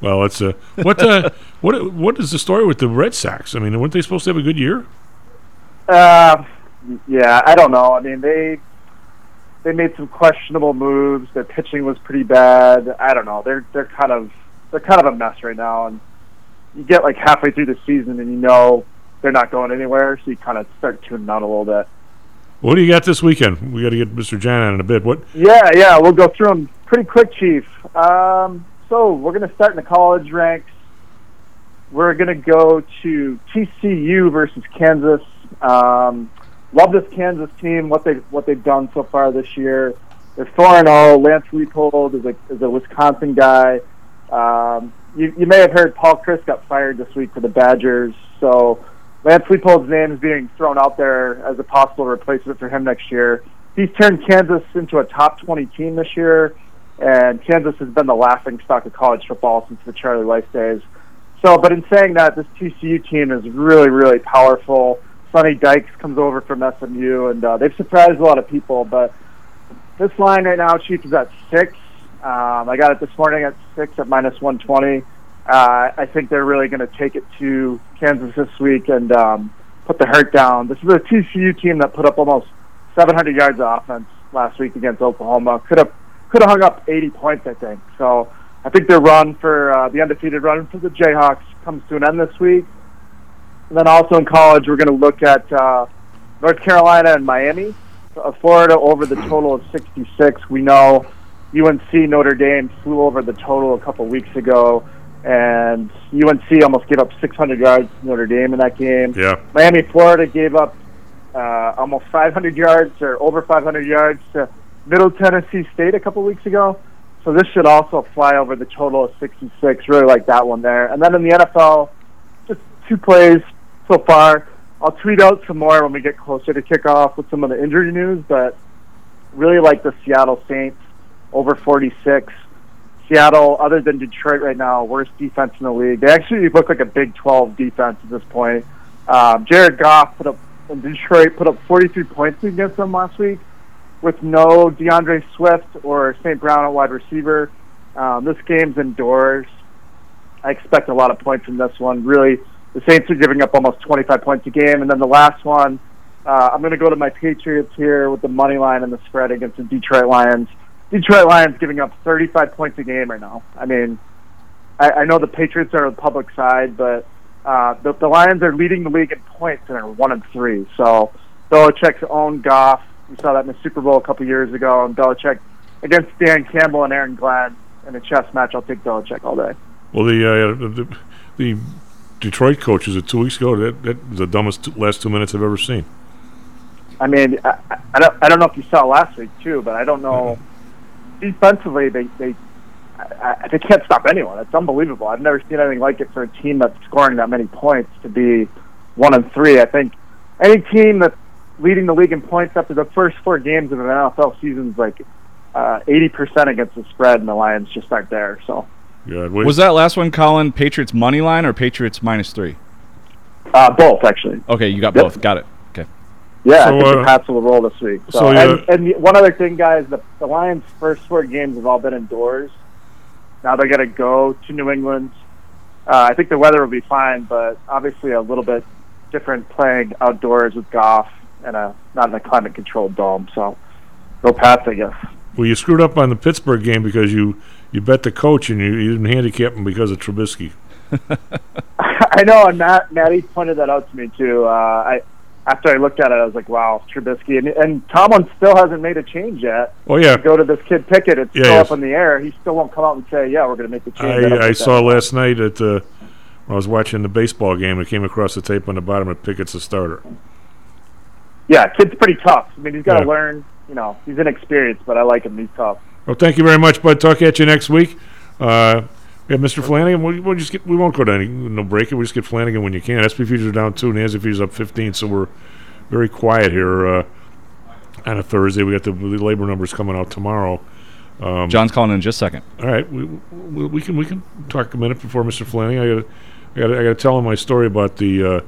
Well, it's a what the what what is the story with the Red Sox? I mean, weren't they supposed to have a good year? Uh, yeah, I don't know. I mean, they they made some questionable moves. Their pitching was pretty bad. I don't know. They're they're kind of they're kind of a mess right now, and you get like halfway through the season and you know they're not going anywhere, so you kind of start tuning out a little bit. What do you got this weekend? We got to get Mr. Jan on in a bit. What? Yeah, yeah, we'll go through them pretty quick, Chief. Um, so we're going to start in the college ranks. We're going to go to TCU versus Kansas. Um, love this Kansas team. What they what they've done so far this year. They're four and zero. Lance Leipold is a is a Wisconsin guy. Um, you you may have heard Paul Chryst got fired this week for the Badgers. So Lance Leipold's name is being thrown out there as a possible replacement for him next year. He's turned Kansas into a top 20 team this year, and Kansas has been the laughing stock of college football since the Charlie Weis days. So, but in saying that, this TCU team is really, really powerful. Sonny Dykes comes over from SMU, and uh, they've surprised a lot of people. But this line right now, Chief, is at six. Um, I got it this morning at six at minus 120. Uh, I think they're really going to take it to Kansas this week and um, put the hurt down. This is a TCU team that put up almost 700 yards of offense last week against Oklahoma. Could have could have hung up 80 points, I think. So I think their run for uh, the undefeated run for the Jayhawks comes to an end this week. And then also in college, we're going to look at uh, North Carolina and Miami. Florida over the total of 66. We know UNC Notre Dame flew over the total a couple weeks ago, and UNC almost gave up 600 yards to Notre Dame in that game. Yeah. Miami, Florida gave up uh, almost 500 yards or over 500 yards to Middle Tennessee State a couple weeks ago. So this should also fly over the total of 66. Really like that one there. And then in the NFL, just two plays so far. I'll tweet out some more when we get closer to kickoff with some of the injury news, but really like the Seattle Saints over 46. Seattle, other than Detroit right now, worst defense in the league. They actually look like a Big 12 defense at this point. Um, Jared Goff put up Detroit put up 43 points against them last week with no DeAndre Swift or St. Brown at wide receiver. Um, this game's indoors. I expect a lot of points in this one. Really, the Saints are giving up almost 25 points a game. And then the last one, uh, I'm going to go to my Patriots here with the money line and the spread against the Detroit Lions. Detroit Lions giving up 35 points a game right now. I mean, I, I know the Patriots are on the public side, but uh, the, the Lions are leading the league in points and are one and three. So Belichick's own Goff. We saw that in the Super Bowl a couple years ago, and Belichick against Dan Campbell and Aaron Glenn in a chess match. I'll take Belichick all day. Well, the uh, the, the Detroit coaches at two weeks ago that that was the dumbest two, last two minutes I've ever seen. I mean, I, I don't I don't know if you saw last week too, but I don't know. Defensively, they they I, I, they can't stop anyone. It's unbelievable. I've never seen anything like it for a team that's scoring that many points to be one and three. I think any team that's leading the league in points after the first four games of an NFL season is like uh, eighty percent against the spread, and the Lions just aren't there. So. God, Was that last one, Colin, Patriots money line or Patriots minus three? Uh, both, actually. Okay, you got Yep. both. Got it. Yeah, So, I think uh, the Pats will roll this week. So, so, and, uh, and one other thing, guys, the, the Lions' first four games have all been indoors. Now they're going to go to New England. Uh, I think the weather will be fine, but obviously a little bit different playing outdoors with Goff and a not in a climate-controlled dome. So, go Pats, I guess. Well, you screwed up on the Pittsburgh game because you you bet the coach and you, you didn't handicap him because of Trubisky. <laughs> I know, and Matt, Matty pointed that out to me too. Uh, I after I looked at it, I was like, "Wow, Trubisky," and, and Tomlin still hasn't made a change yet. Oh, yeah. To go to this kid Pickett, it's Yeah, still yes. up in the air. He still won't come out and say, "Yeah, we're going to make the change." I, I saw that- last night at uh, when I was watching the baseball game. I came across the tape on the bottom of Pickett's a starter. Yeah, kid's pretty tough. I mean, he's got to Yeah. learn. You know, he's inexperienced, but I like him. He's tough. Well, thank you very much, bud. Talk at you next week. Uh, have Mr. Flanagan. We'll, we'll just get. We won't go to any no break. We just get Flanagan when you can. SP futures are down two. Nancy futures up fifteen. So we're very quiet here uh, on a Thursday. We got the, the labor numbers coming out tomorrow. Um, John's calling in just a second. All right, we, we, we can we can talk a minute before Mr. Flanagan. I got I got I got to tell him my story about the uh,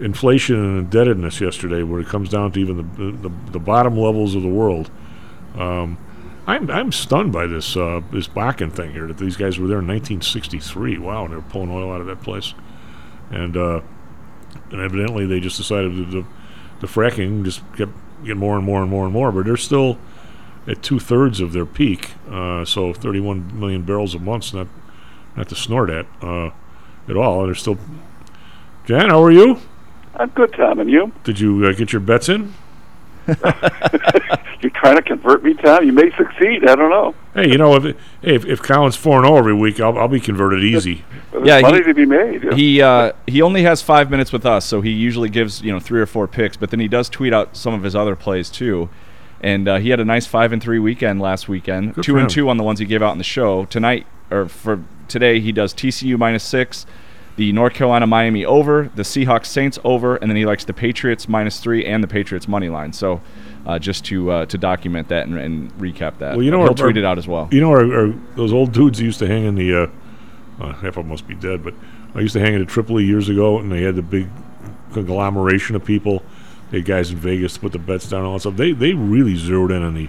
inflation and indebtedness yesterday, where it comes down to even the the, the bottom levels of the world. Um, I'm I'm stunned by this uh, this Bakken thing here that these guys were there in 1963. Wow, and they were pulling oil out of that place, and uh, and evidently they just decided to the, the fracking just kept getting more and more and more and more. But they're still at two thirds of their peak. Uh, so 31 million barrels a month's not not to snort at uh, at all. And they're still. Jan, how are you? I'm good, Tom, and you? Did you uh, get your bets in? <laughs> You're trying to convert me, Tom. You may succeed. I don't know. Hey, you know if if, if Colin's four and zero every week, I'll, I'll be converted easy. But there's money to be made. yeah. He uh, he only has five minutes with us, so he usually gives you know three or four picks, but then he does tweet out some of his other plays too. And uh, he had a nice five and three weekend last weekend. Good two and him. two on the ones he gave out in the show tonight, or for today he does TCU minus six, the North Carolina Miami over, the Seahawks Saints over, and then he likes the Patriots minus three and the Patriots money line. So. Uh, just to uh, to document that and, and recap that, Well, you know, he'll our- tweet it out as well. You know, our, our, those old dudes used to hang in the. Uh, uh, half of them must be dead, but I used to hang in the Tripoli years ago, and they had the big conglomeration of people. They had guys in Vegas to put the bets down and all that stuff. They they really zeroed in on the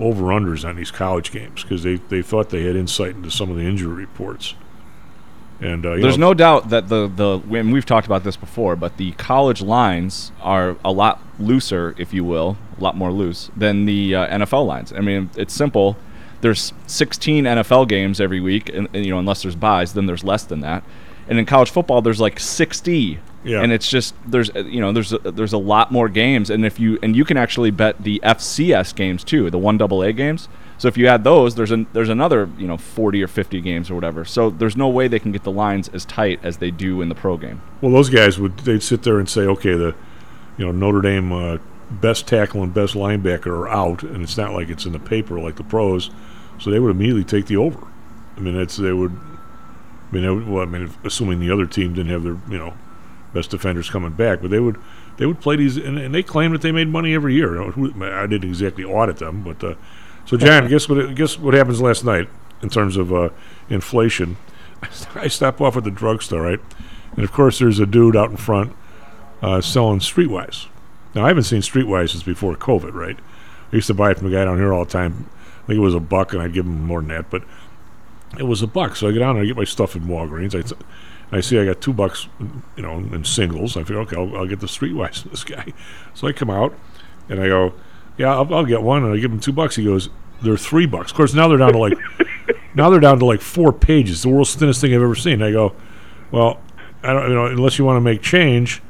over unders on these college games because they, they thought they had insight into some of the injury reports. And uh, you There's know, no doubt that the the and we've talked about this before, but the college lines are a lot looser, if you will, a lot more loose than the uh, NFL lines. I mean, it's simple. There's 16 NFL games every week, and, and, you know, unless there's byes, then there's less than that. And in college football, there's like 60. Yeah. And it's just there's uh, you know there's a, there's a lot more games, and if you and you can actually bet the FCS games too, the one double A games. So if you add those, there's an there's another you know 40 or 50 games or whatever. So there's no way they can get the lines as tight as they do in the pro game. Well, those guys would they'd sit there and say, okay, the you know Notre Dame uh, best tackle and best linebacker are out, and it's not like it's in the paper like the pros, so they would immediately take the over. I mean, it's they would. I mean, would, well, I mean, assuming the other team didn't have their you know best defenders coming back, but they would they would play these, and, and they claim that they made money every year. I didn't exactly audit them, but uh, so John, guess what? Guess what happens last night in terms of uh, inflation? I stop off at the drugstore, right? And of course, there's a dude out in front uh, selling Streetwise. Now, I haven't seen Streetwise since before COVID, right? I used to buy it from a guy down here all the time. I think it was a buck, and I'd give him more than that, but it was a buck. So I get down and I get my stuff in Walgreens. I, see I got two bucks, you know, in singles. I figure, okay, I'll, I'll get the Streetwise from this guy. So I come out and I go, yeah, I'll, I'll get one, and I give him two bucks. He goes, they're three bucks. Of course, now they're down to like, <laughs> now they're down to like four pages. The world's thinnest thing I've ever seen. I go, well, I don't, you know, unless you want to make change,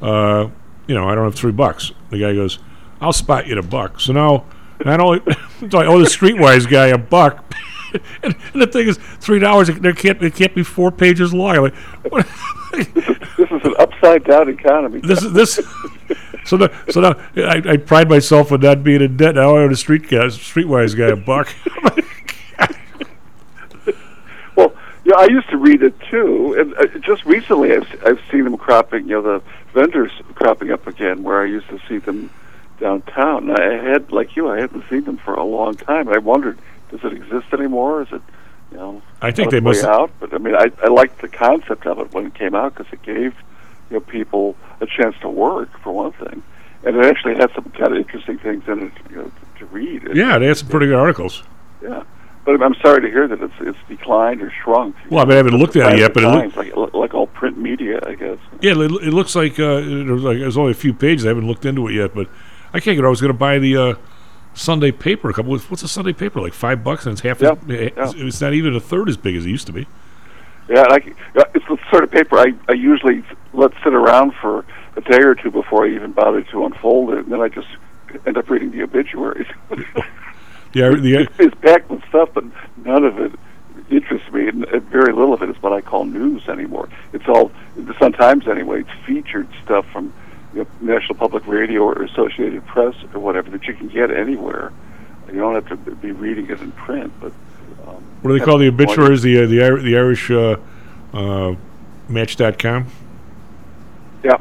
uh, you know, I don't have three bucks. The guy goes, I'll spot you at a buck. So now, not only do I owe the Streetwise guy a buck, <laughs> and, and the thing is, three dollars. There can't it can't be four pages long. I'm like, <laughs> what? This is an upside down economy. this is this. So now, so now I, I pride myself on not being in debt. Now I own a street guy, Streetwise guy a buck. <laughs> Well, yeah, I used to read it too, and uh, just recently I've I've seen them cropping. You know, the vendors cropping up again where I used to see them downtown. And I had, like you, I hadn't seen them for a long time. I wondered, does it exist anymore? Is it, you know, I think they must- out. But I mean, I I liked the concept of it when it came out because it gave you know people a chance to work for one thing, and it actually had some kind of interesting things in it, you know, to, to read. It- yeah, they had some pretty good articles. yeah. But I'm sorry to hear that it's it's declined or shrunk. Well, I mean, I haven't looked at it yet, but it Declines, look, like like all print media, I guess. yeah, it, it looks like uh, it was like there's only a few pages. I haven't looked into it yet, but I can't get. I was going to buy the uh, Sunday paper. A couple. What's a Sunday paper? Like five bucks, and it's half. Yeah, as, it's, it's not even a third as big as it used to be. Yeah, and I, c- yeah, it's the sort of paper I, I usually let sit around for a day or two before I even bother to unfold it, and then I just end up reading the obituaries. <laughs> Yeah, the uh, it's packed with stuff, but none of it interests me, and very little of it is what I call news anymore. It's all the Sun Times anyway. It's featured stuff from you know, National Public Radio or Associated Press or whatever that you can get anywhere. You don't have to be reading it in print, but um, What do they call the obituaries? The uh, the Ir- the Irish uh, uh, Match.com. Yeah.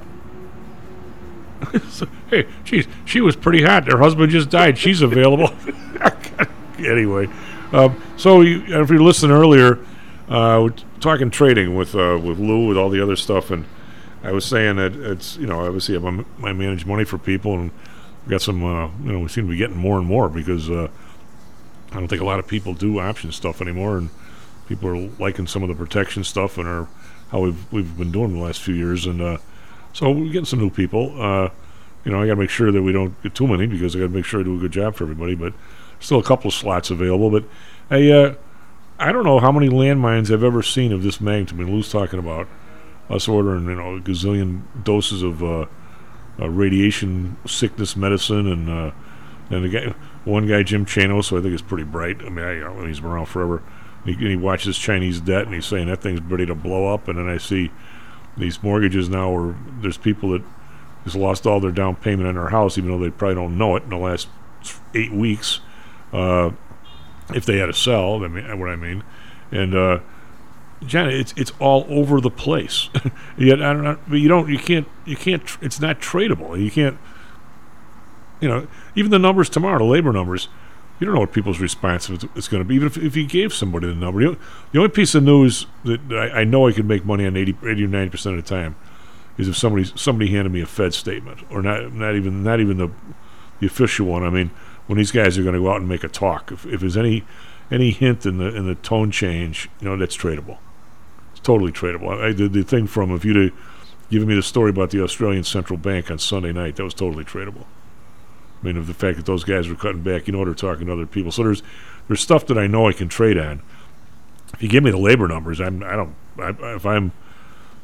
<laughs> so, hey, she's she was pretty hot. Her husband just died. She's available. <laughs> anyway, um, so you, if you listened earlier, uh, we're talking trading with uh, with Lou with all the other stuff, and I was saying that it's you know obviously I manage money for people, and we got some uh, you know we seem to be getting more and more because uh, I don't think a lot of people do option stuff anymore, and people are liking some of the protection stuff and are how we've we've been doing the last few years, and uh, so we're getting some new people. Uh, you know, I got to make sure that we don't get too many because I got to make sure I do a good job for everybody. But still a couple of slots available, but I uh, I don't know how many landmines I've ever seen of this magnitude. I mean, Lou's talking about us ordering you know a gazillion doses of uh, uh, radiation sickness medicine and uh, and guy one guy Jim Chanos, who I think is pretty bright. I mean, I, you know, he's been around forever. He, and he watches Chinese debt and he's saying that thing's ready to blow up. And then I see these mortgages now where there's people that just lost all their down payment on their house, even though they probably don't know it in the last eight weeks. Uh, if they had to sell, I mean, what I mean, and uh, John, it's it's all over the place. <laughs> Yet I don't know, but you don't, you can't, you can't. It's not tradable. You can't. You know, even the numbers tomorrow, the labor numbers, you don't know what people's response is, going to be. Even if, if you gave somebody the number, you, the only piece of news that I, I know I could make money on 80, 80 or ninety percent of the time is if somebody somebody handed me a Fed statement, or not not even not even the the official one. I mean, when these guys are going to go out and make a talk, if, if there's any any hint in the in the tone change, you know, that's tradable. It's totally tradable. I, did the thing from if you'd given me the story about the Australian Central Bank on Sunday night, that was totally tradable. I mean, of the fact that those guys were cutting back, you know, they're talking to other people. So there's there's stuff that I know I can trade on. If you give me the labor numbers, I'm I don't I, if I'm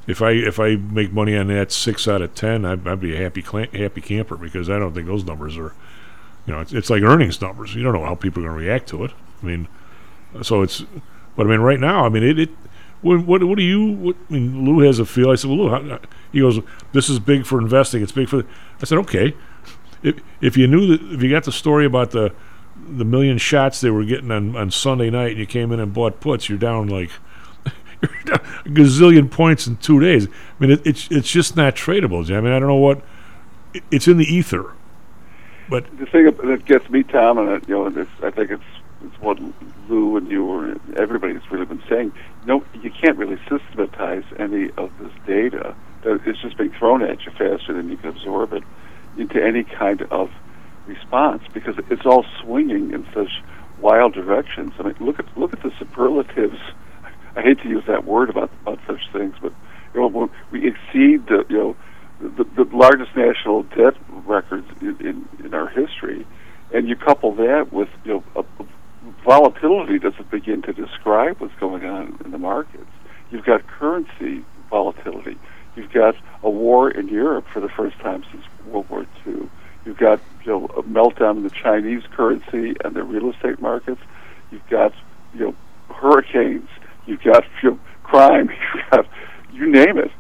if I if I make money on that six out of ten, I'd, I'd be a happy cl- happy camper because I don't think those numbers are, you know, it's, it's like earnings numbers. You don't know how people are going to react to it. I mean, so it's, but I mean, right now, I mean, it. it what, what, do you? What, I mean, Lou has a feel. I said, well, Lou, how, he goes, this is big for investing. It's big for. I said, okay. If if you knew that, if you got the story about the the million shots they were getting on on Sunday night, and you came in and bought puts, you're down like <laughs> a gazillion points in two days. I mean, it, it's it's just not tradable. I mean, I don't know what it, it's in the ether. But the thing that gets me, Tom, and it, you know, I think it's it's what Lou and you or everybody's really been saying. No, you can't really systematize any of this data. It's just being thrown at you faster than you can absorb it into any kind of response because it's all swinging in such wild directions. I mean, look at look at the superlatives I hate to use that word about about such things, but you know, we exceed the you know the, the largest national debt records in, in, in our history, and you couple that with you know a volatility doesn't begin to describe what's going on in the markets. You've got currency volatility. You've got a war in Europe for the first time since World War II. You've got you know a meltdown in the Chinese currency and the real estate markets. You've got you know hurricanes you've got you know, crime, <laughs> you've got you name it,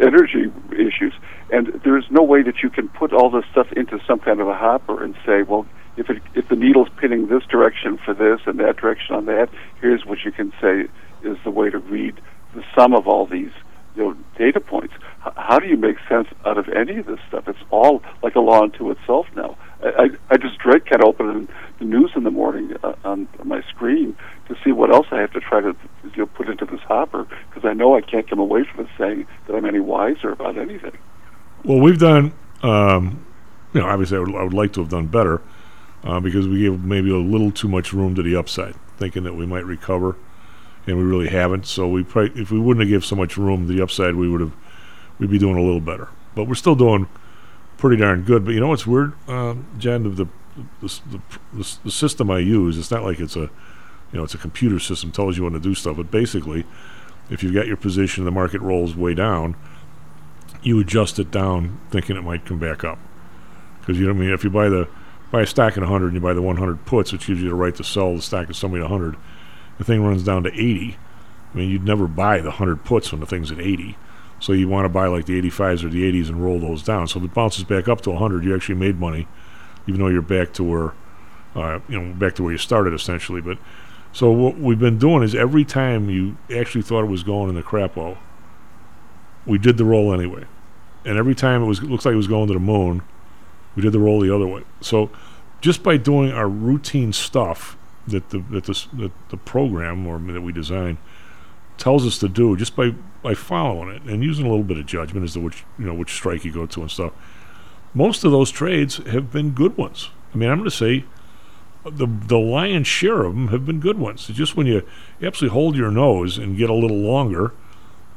energy issues, and there's no way that you can put all this stuff into some kind of a hopper and say, well, if it, if the needle's pinning this direction for this and that direction on that, here's what you can say is the way to read the sum of all these you know data points. H- how do you make sense out of any of this stuff? It's all like a law unto itself now. I, I, I just dread kind of opening the news in the morning uh, on my screen to see what else I have to try to you know, put into this hopper because I know I can't come away from it saying that I'm any wiser about anything. Well, we've done, um, you know, obviously I would, I would like to have done better uh, because we gave maybe a little too much room to the upside, thinking that we might recover, and we really haven't. So we probably, if we wouldn't have given so much room to the upside, we would have, we'd be doing a little better. But we're still doing pretty darn good. But you know what's weird, um, Jen? The the, the the, the system I use, it's not like it's a you know, it's a computer system tells you when to do stuff. But basically, if you've got your position and the market rolls way down, you adjust it down, thinking it might come back up. Because you know what I mean. If you buy the buy a stack at 100 and you buy the 100 puts, which gives you the right to sell the stack of somebody at 100, the thing runs down to 80. I mean, you'd never buy the 100 puts when the thing's at 80. So you want to buy like the 85s or the 80s and roll those down. So if it bounces back up to 100, you actually made money, even though you're back to where, uh, you know, back to where you started essentially. But so what we've been doing is every time you actually thought it was going in the crapo, we did the roll anyway. And every time it was looks like it was going to the moon, we did the roll the other way. So just by doing our routine stuff that the that the that the program or that we design tells us to do, just by by following it and using a little bit of judgment as to which you know which strike you go to and stuff. Most of those trades have been good ones. I mean, I'm going to say the the lion's share of them have been good ones. It's just when you, absolutely hold your nose and get a little longer,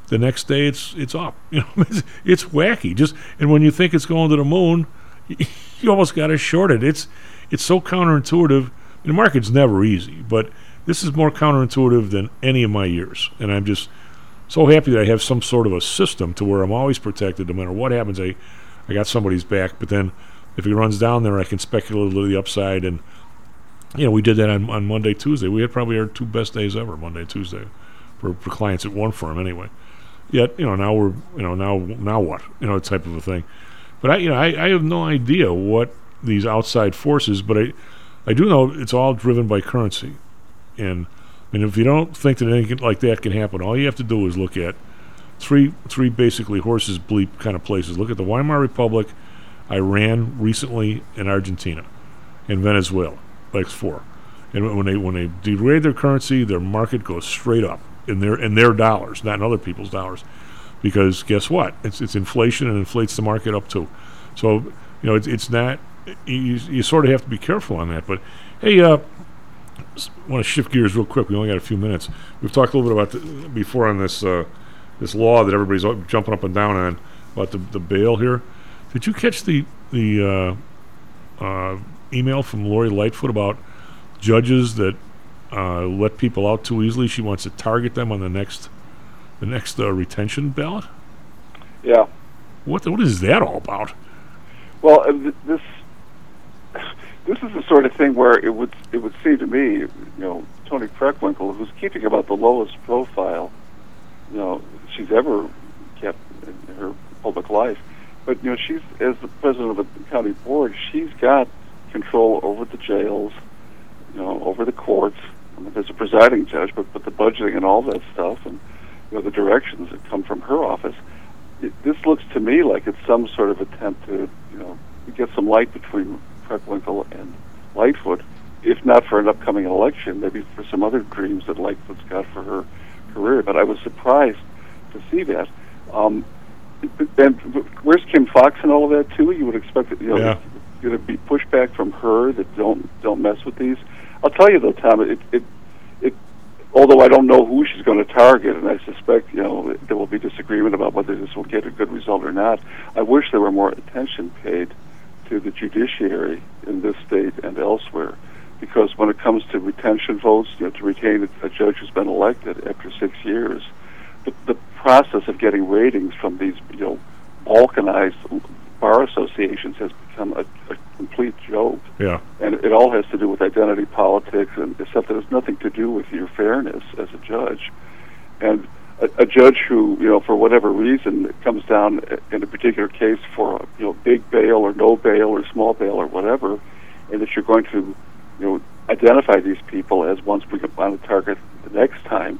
the next day it's it's up. <laughs> You know, it's, it's wacky. Just and when you think it's going to the moon, <laughs> you almost got to short it. It's it's so counterintuitive And the market's never easy, but this is more counterintuitive than any of my years. And I'm just so happy that I have some sort of a system to where I'm always protected no matter what happens. I, I got somebody's back, but then if he runs down there, I can speculate to the upside. And, you know, we did that on, on Monday, Tuesday. We had probably our two best days ever, Monday, Tuesday, for, for clients at one firm anyway. Yet, you know, now we're, you know, now now what? You know, type of a thing. But I, you know, I, I have no idea what these outside forces, but I, I do know it's all driven by currency. And and if you don't think that anything like that can happen, all you have to do is look at three three basically horses bleep kind of places. Look at the Weimar Republic, Iran recently, and Argentina, and Venezuela. Like four. And when they when they degrade their currency, their market goes straight up in their in their dollars, not in other people's dollars. Because guess what? It's it's inflation and inflates the market up too. So you know it's it's not you, you sort of have to be careful on that. But hey, uh, want to shift gears real quick. We only got a few minutes. We've talked a little bit about the, before on this uh, this law that everybody's jumping up and down on about the, the bail here. Did you catch the the uh, uh, email from Lori Lightfoot about judges that uh, let people out too easily? She wants to target them on the next the next uh, retention ballot. Yeah. What what is that all about? Well, uh, th- this this is the sort of thing where it would it would seem to me, you know, Toni Preckwinkle, who's keeping about the lowest profile, you know, she's ever kept in her public life. But you know, she's as the president of the county board, she's got control over the jails, you know, over the courts. I mean, there's a presiding judge, but but the budgeting and all that stuff, and you know, the directions that come from her office. It, this looks to me like it's some sort of attempt to, you know, get some light between Preckwinkle and Lightfoot, if not for an upcoming election, maybe for some other dreams that Lightfoot's got for her career. But I was surprised to see that. Um, and where's Kim Foxx and all of that too? You would expect that you know Yeah. going to be pushback from her that don't don't mess with these. I'll tell you though, Tom, it it it. Although I don't know who she's going to target, and I suspect you know there will be disagreement about whether this will get a good result or not. I wish there were more attention paid to the judiciary in this state and elsewhere, because when it comes to retention votes, you know, to retain a, judge who's been elected after six years, the, the process of getting ratings from these you know balkanized bar associations has become a, a complete joke Yeah. and it all has to do with identity politics and stuff that has nothing to do with your fairness as a judge. And a, a judge who, you know, for whatever reason, comes down in a particular case for, a you know, big bail or no bail or small bail or whatever, and that you're going to, you know, identify these people as ones we can want to target the next time.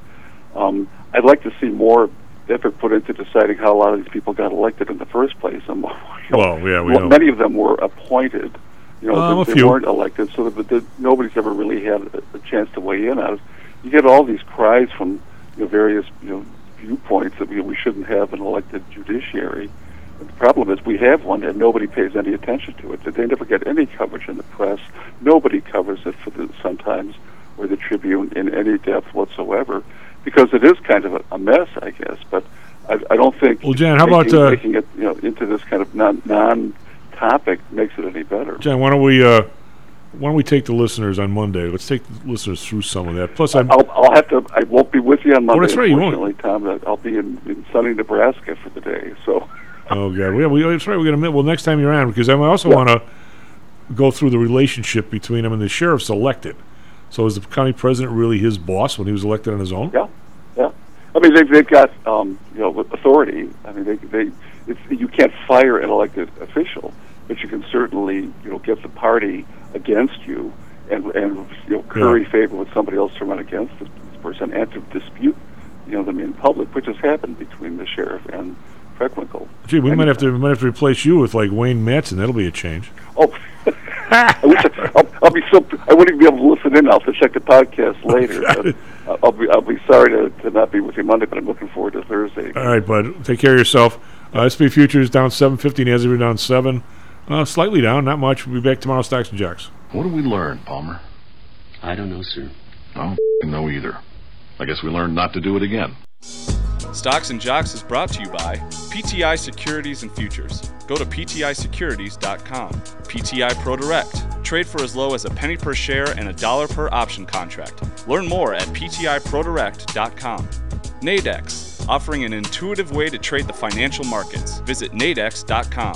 Um, I'd like to see more effort put into deciding how a lot of these people got elected in the first place. And, <laughs> you know, Well, yeah, we well, many of them were appointed. You know, Um, they, they weren't elected, so that, that nobody's ever really had a, a chance to weigh in on it. You get all these cries from you know, various you know viewpoints that we, we shouldn't have an elected judiciary. The problem is we have one and nobody pays any attention to it. They never get any coverage in the press. Nobody covers it for the Sun-Times or the Tribune in any depth whatsoever because it is kind of a, a mess, I guess. But I, I don't think Well, Jan, how making, about, uh, making it you know into this kind of non non-topic makes it any better. John, why don't we uh, why don't we take the listeners on Monday? Let's take the listeners through some of that. Plus, I'm I'll, I'll have to. I won't be with you on Monday. Oh, that's right, you won't. Tom. I'll be in, in sunny Nebraska for the day. So oh god, we, we that's right. We're gonna well next time you're on because I also want to go through the relationship between him and the sheriff's elected. So is the county president really his boss when he was elected on his own? Yeah, yeah. I mean, they've they've got um, you know authority. I mean, they they it's, you can't fire an elected official, but you can certainly you know get the party against you and and you know curry favor with somebody else to run against this, this person and to dispute you know them in public, which has happened between the sheriff and Preckwinkle. Gee, we might have to we might have to replace you with like Wayne Matson. That'll be a change. Oh, <laughs> I wish I, I'll, I'll be so. I wouldn't be able to listen in. I'll have to check the podcast <laughs> later. but I'll be. I'll be sorry to, to not be with you Monday, but I'm looking forward to Thursday. All right, bud. Take care of yourself. Uh, SP futures down seven fifty. Nasdaq down seven, uh, slightly down, not much. We'll be back tomorrow. Stocks and jocks. What did we learn, Palmer? I don't know, sir. I don't know either. I guess we learned not to do it again. Stocks and Jocks is brought to you by PTI Securities and Futures. Go to PTIsecurities.com. PTI ProDirect. Trade for as low as a penny per share and a dollar per option contract. Learn more at ptiprodirect.com. Nadex, offering an intuitive way to trade the financial markets. Visit nadex.com.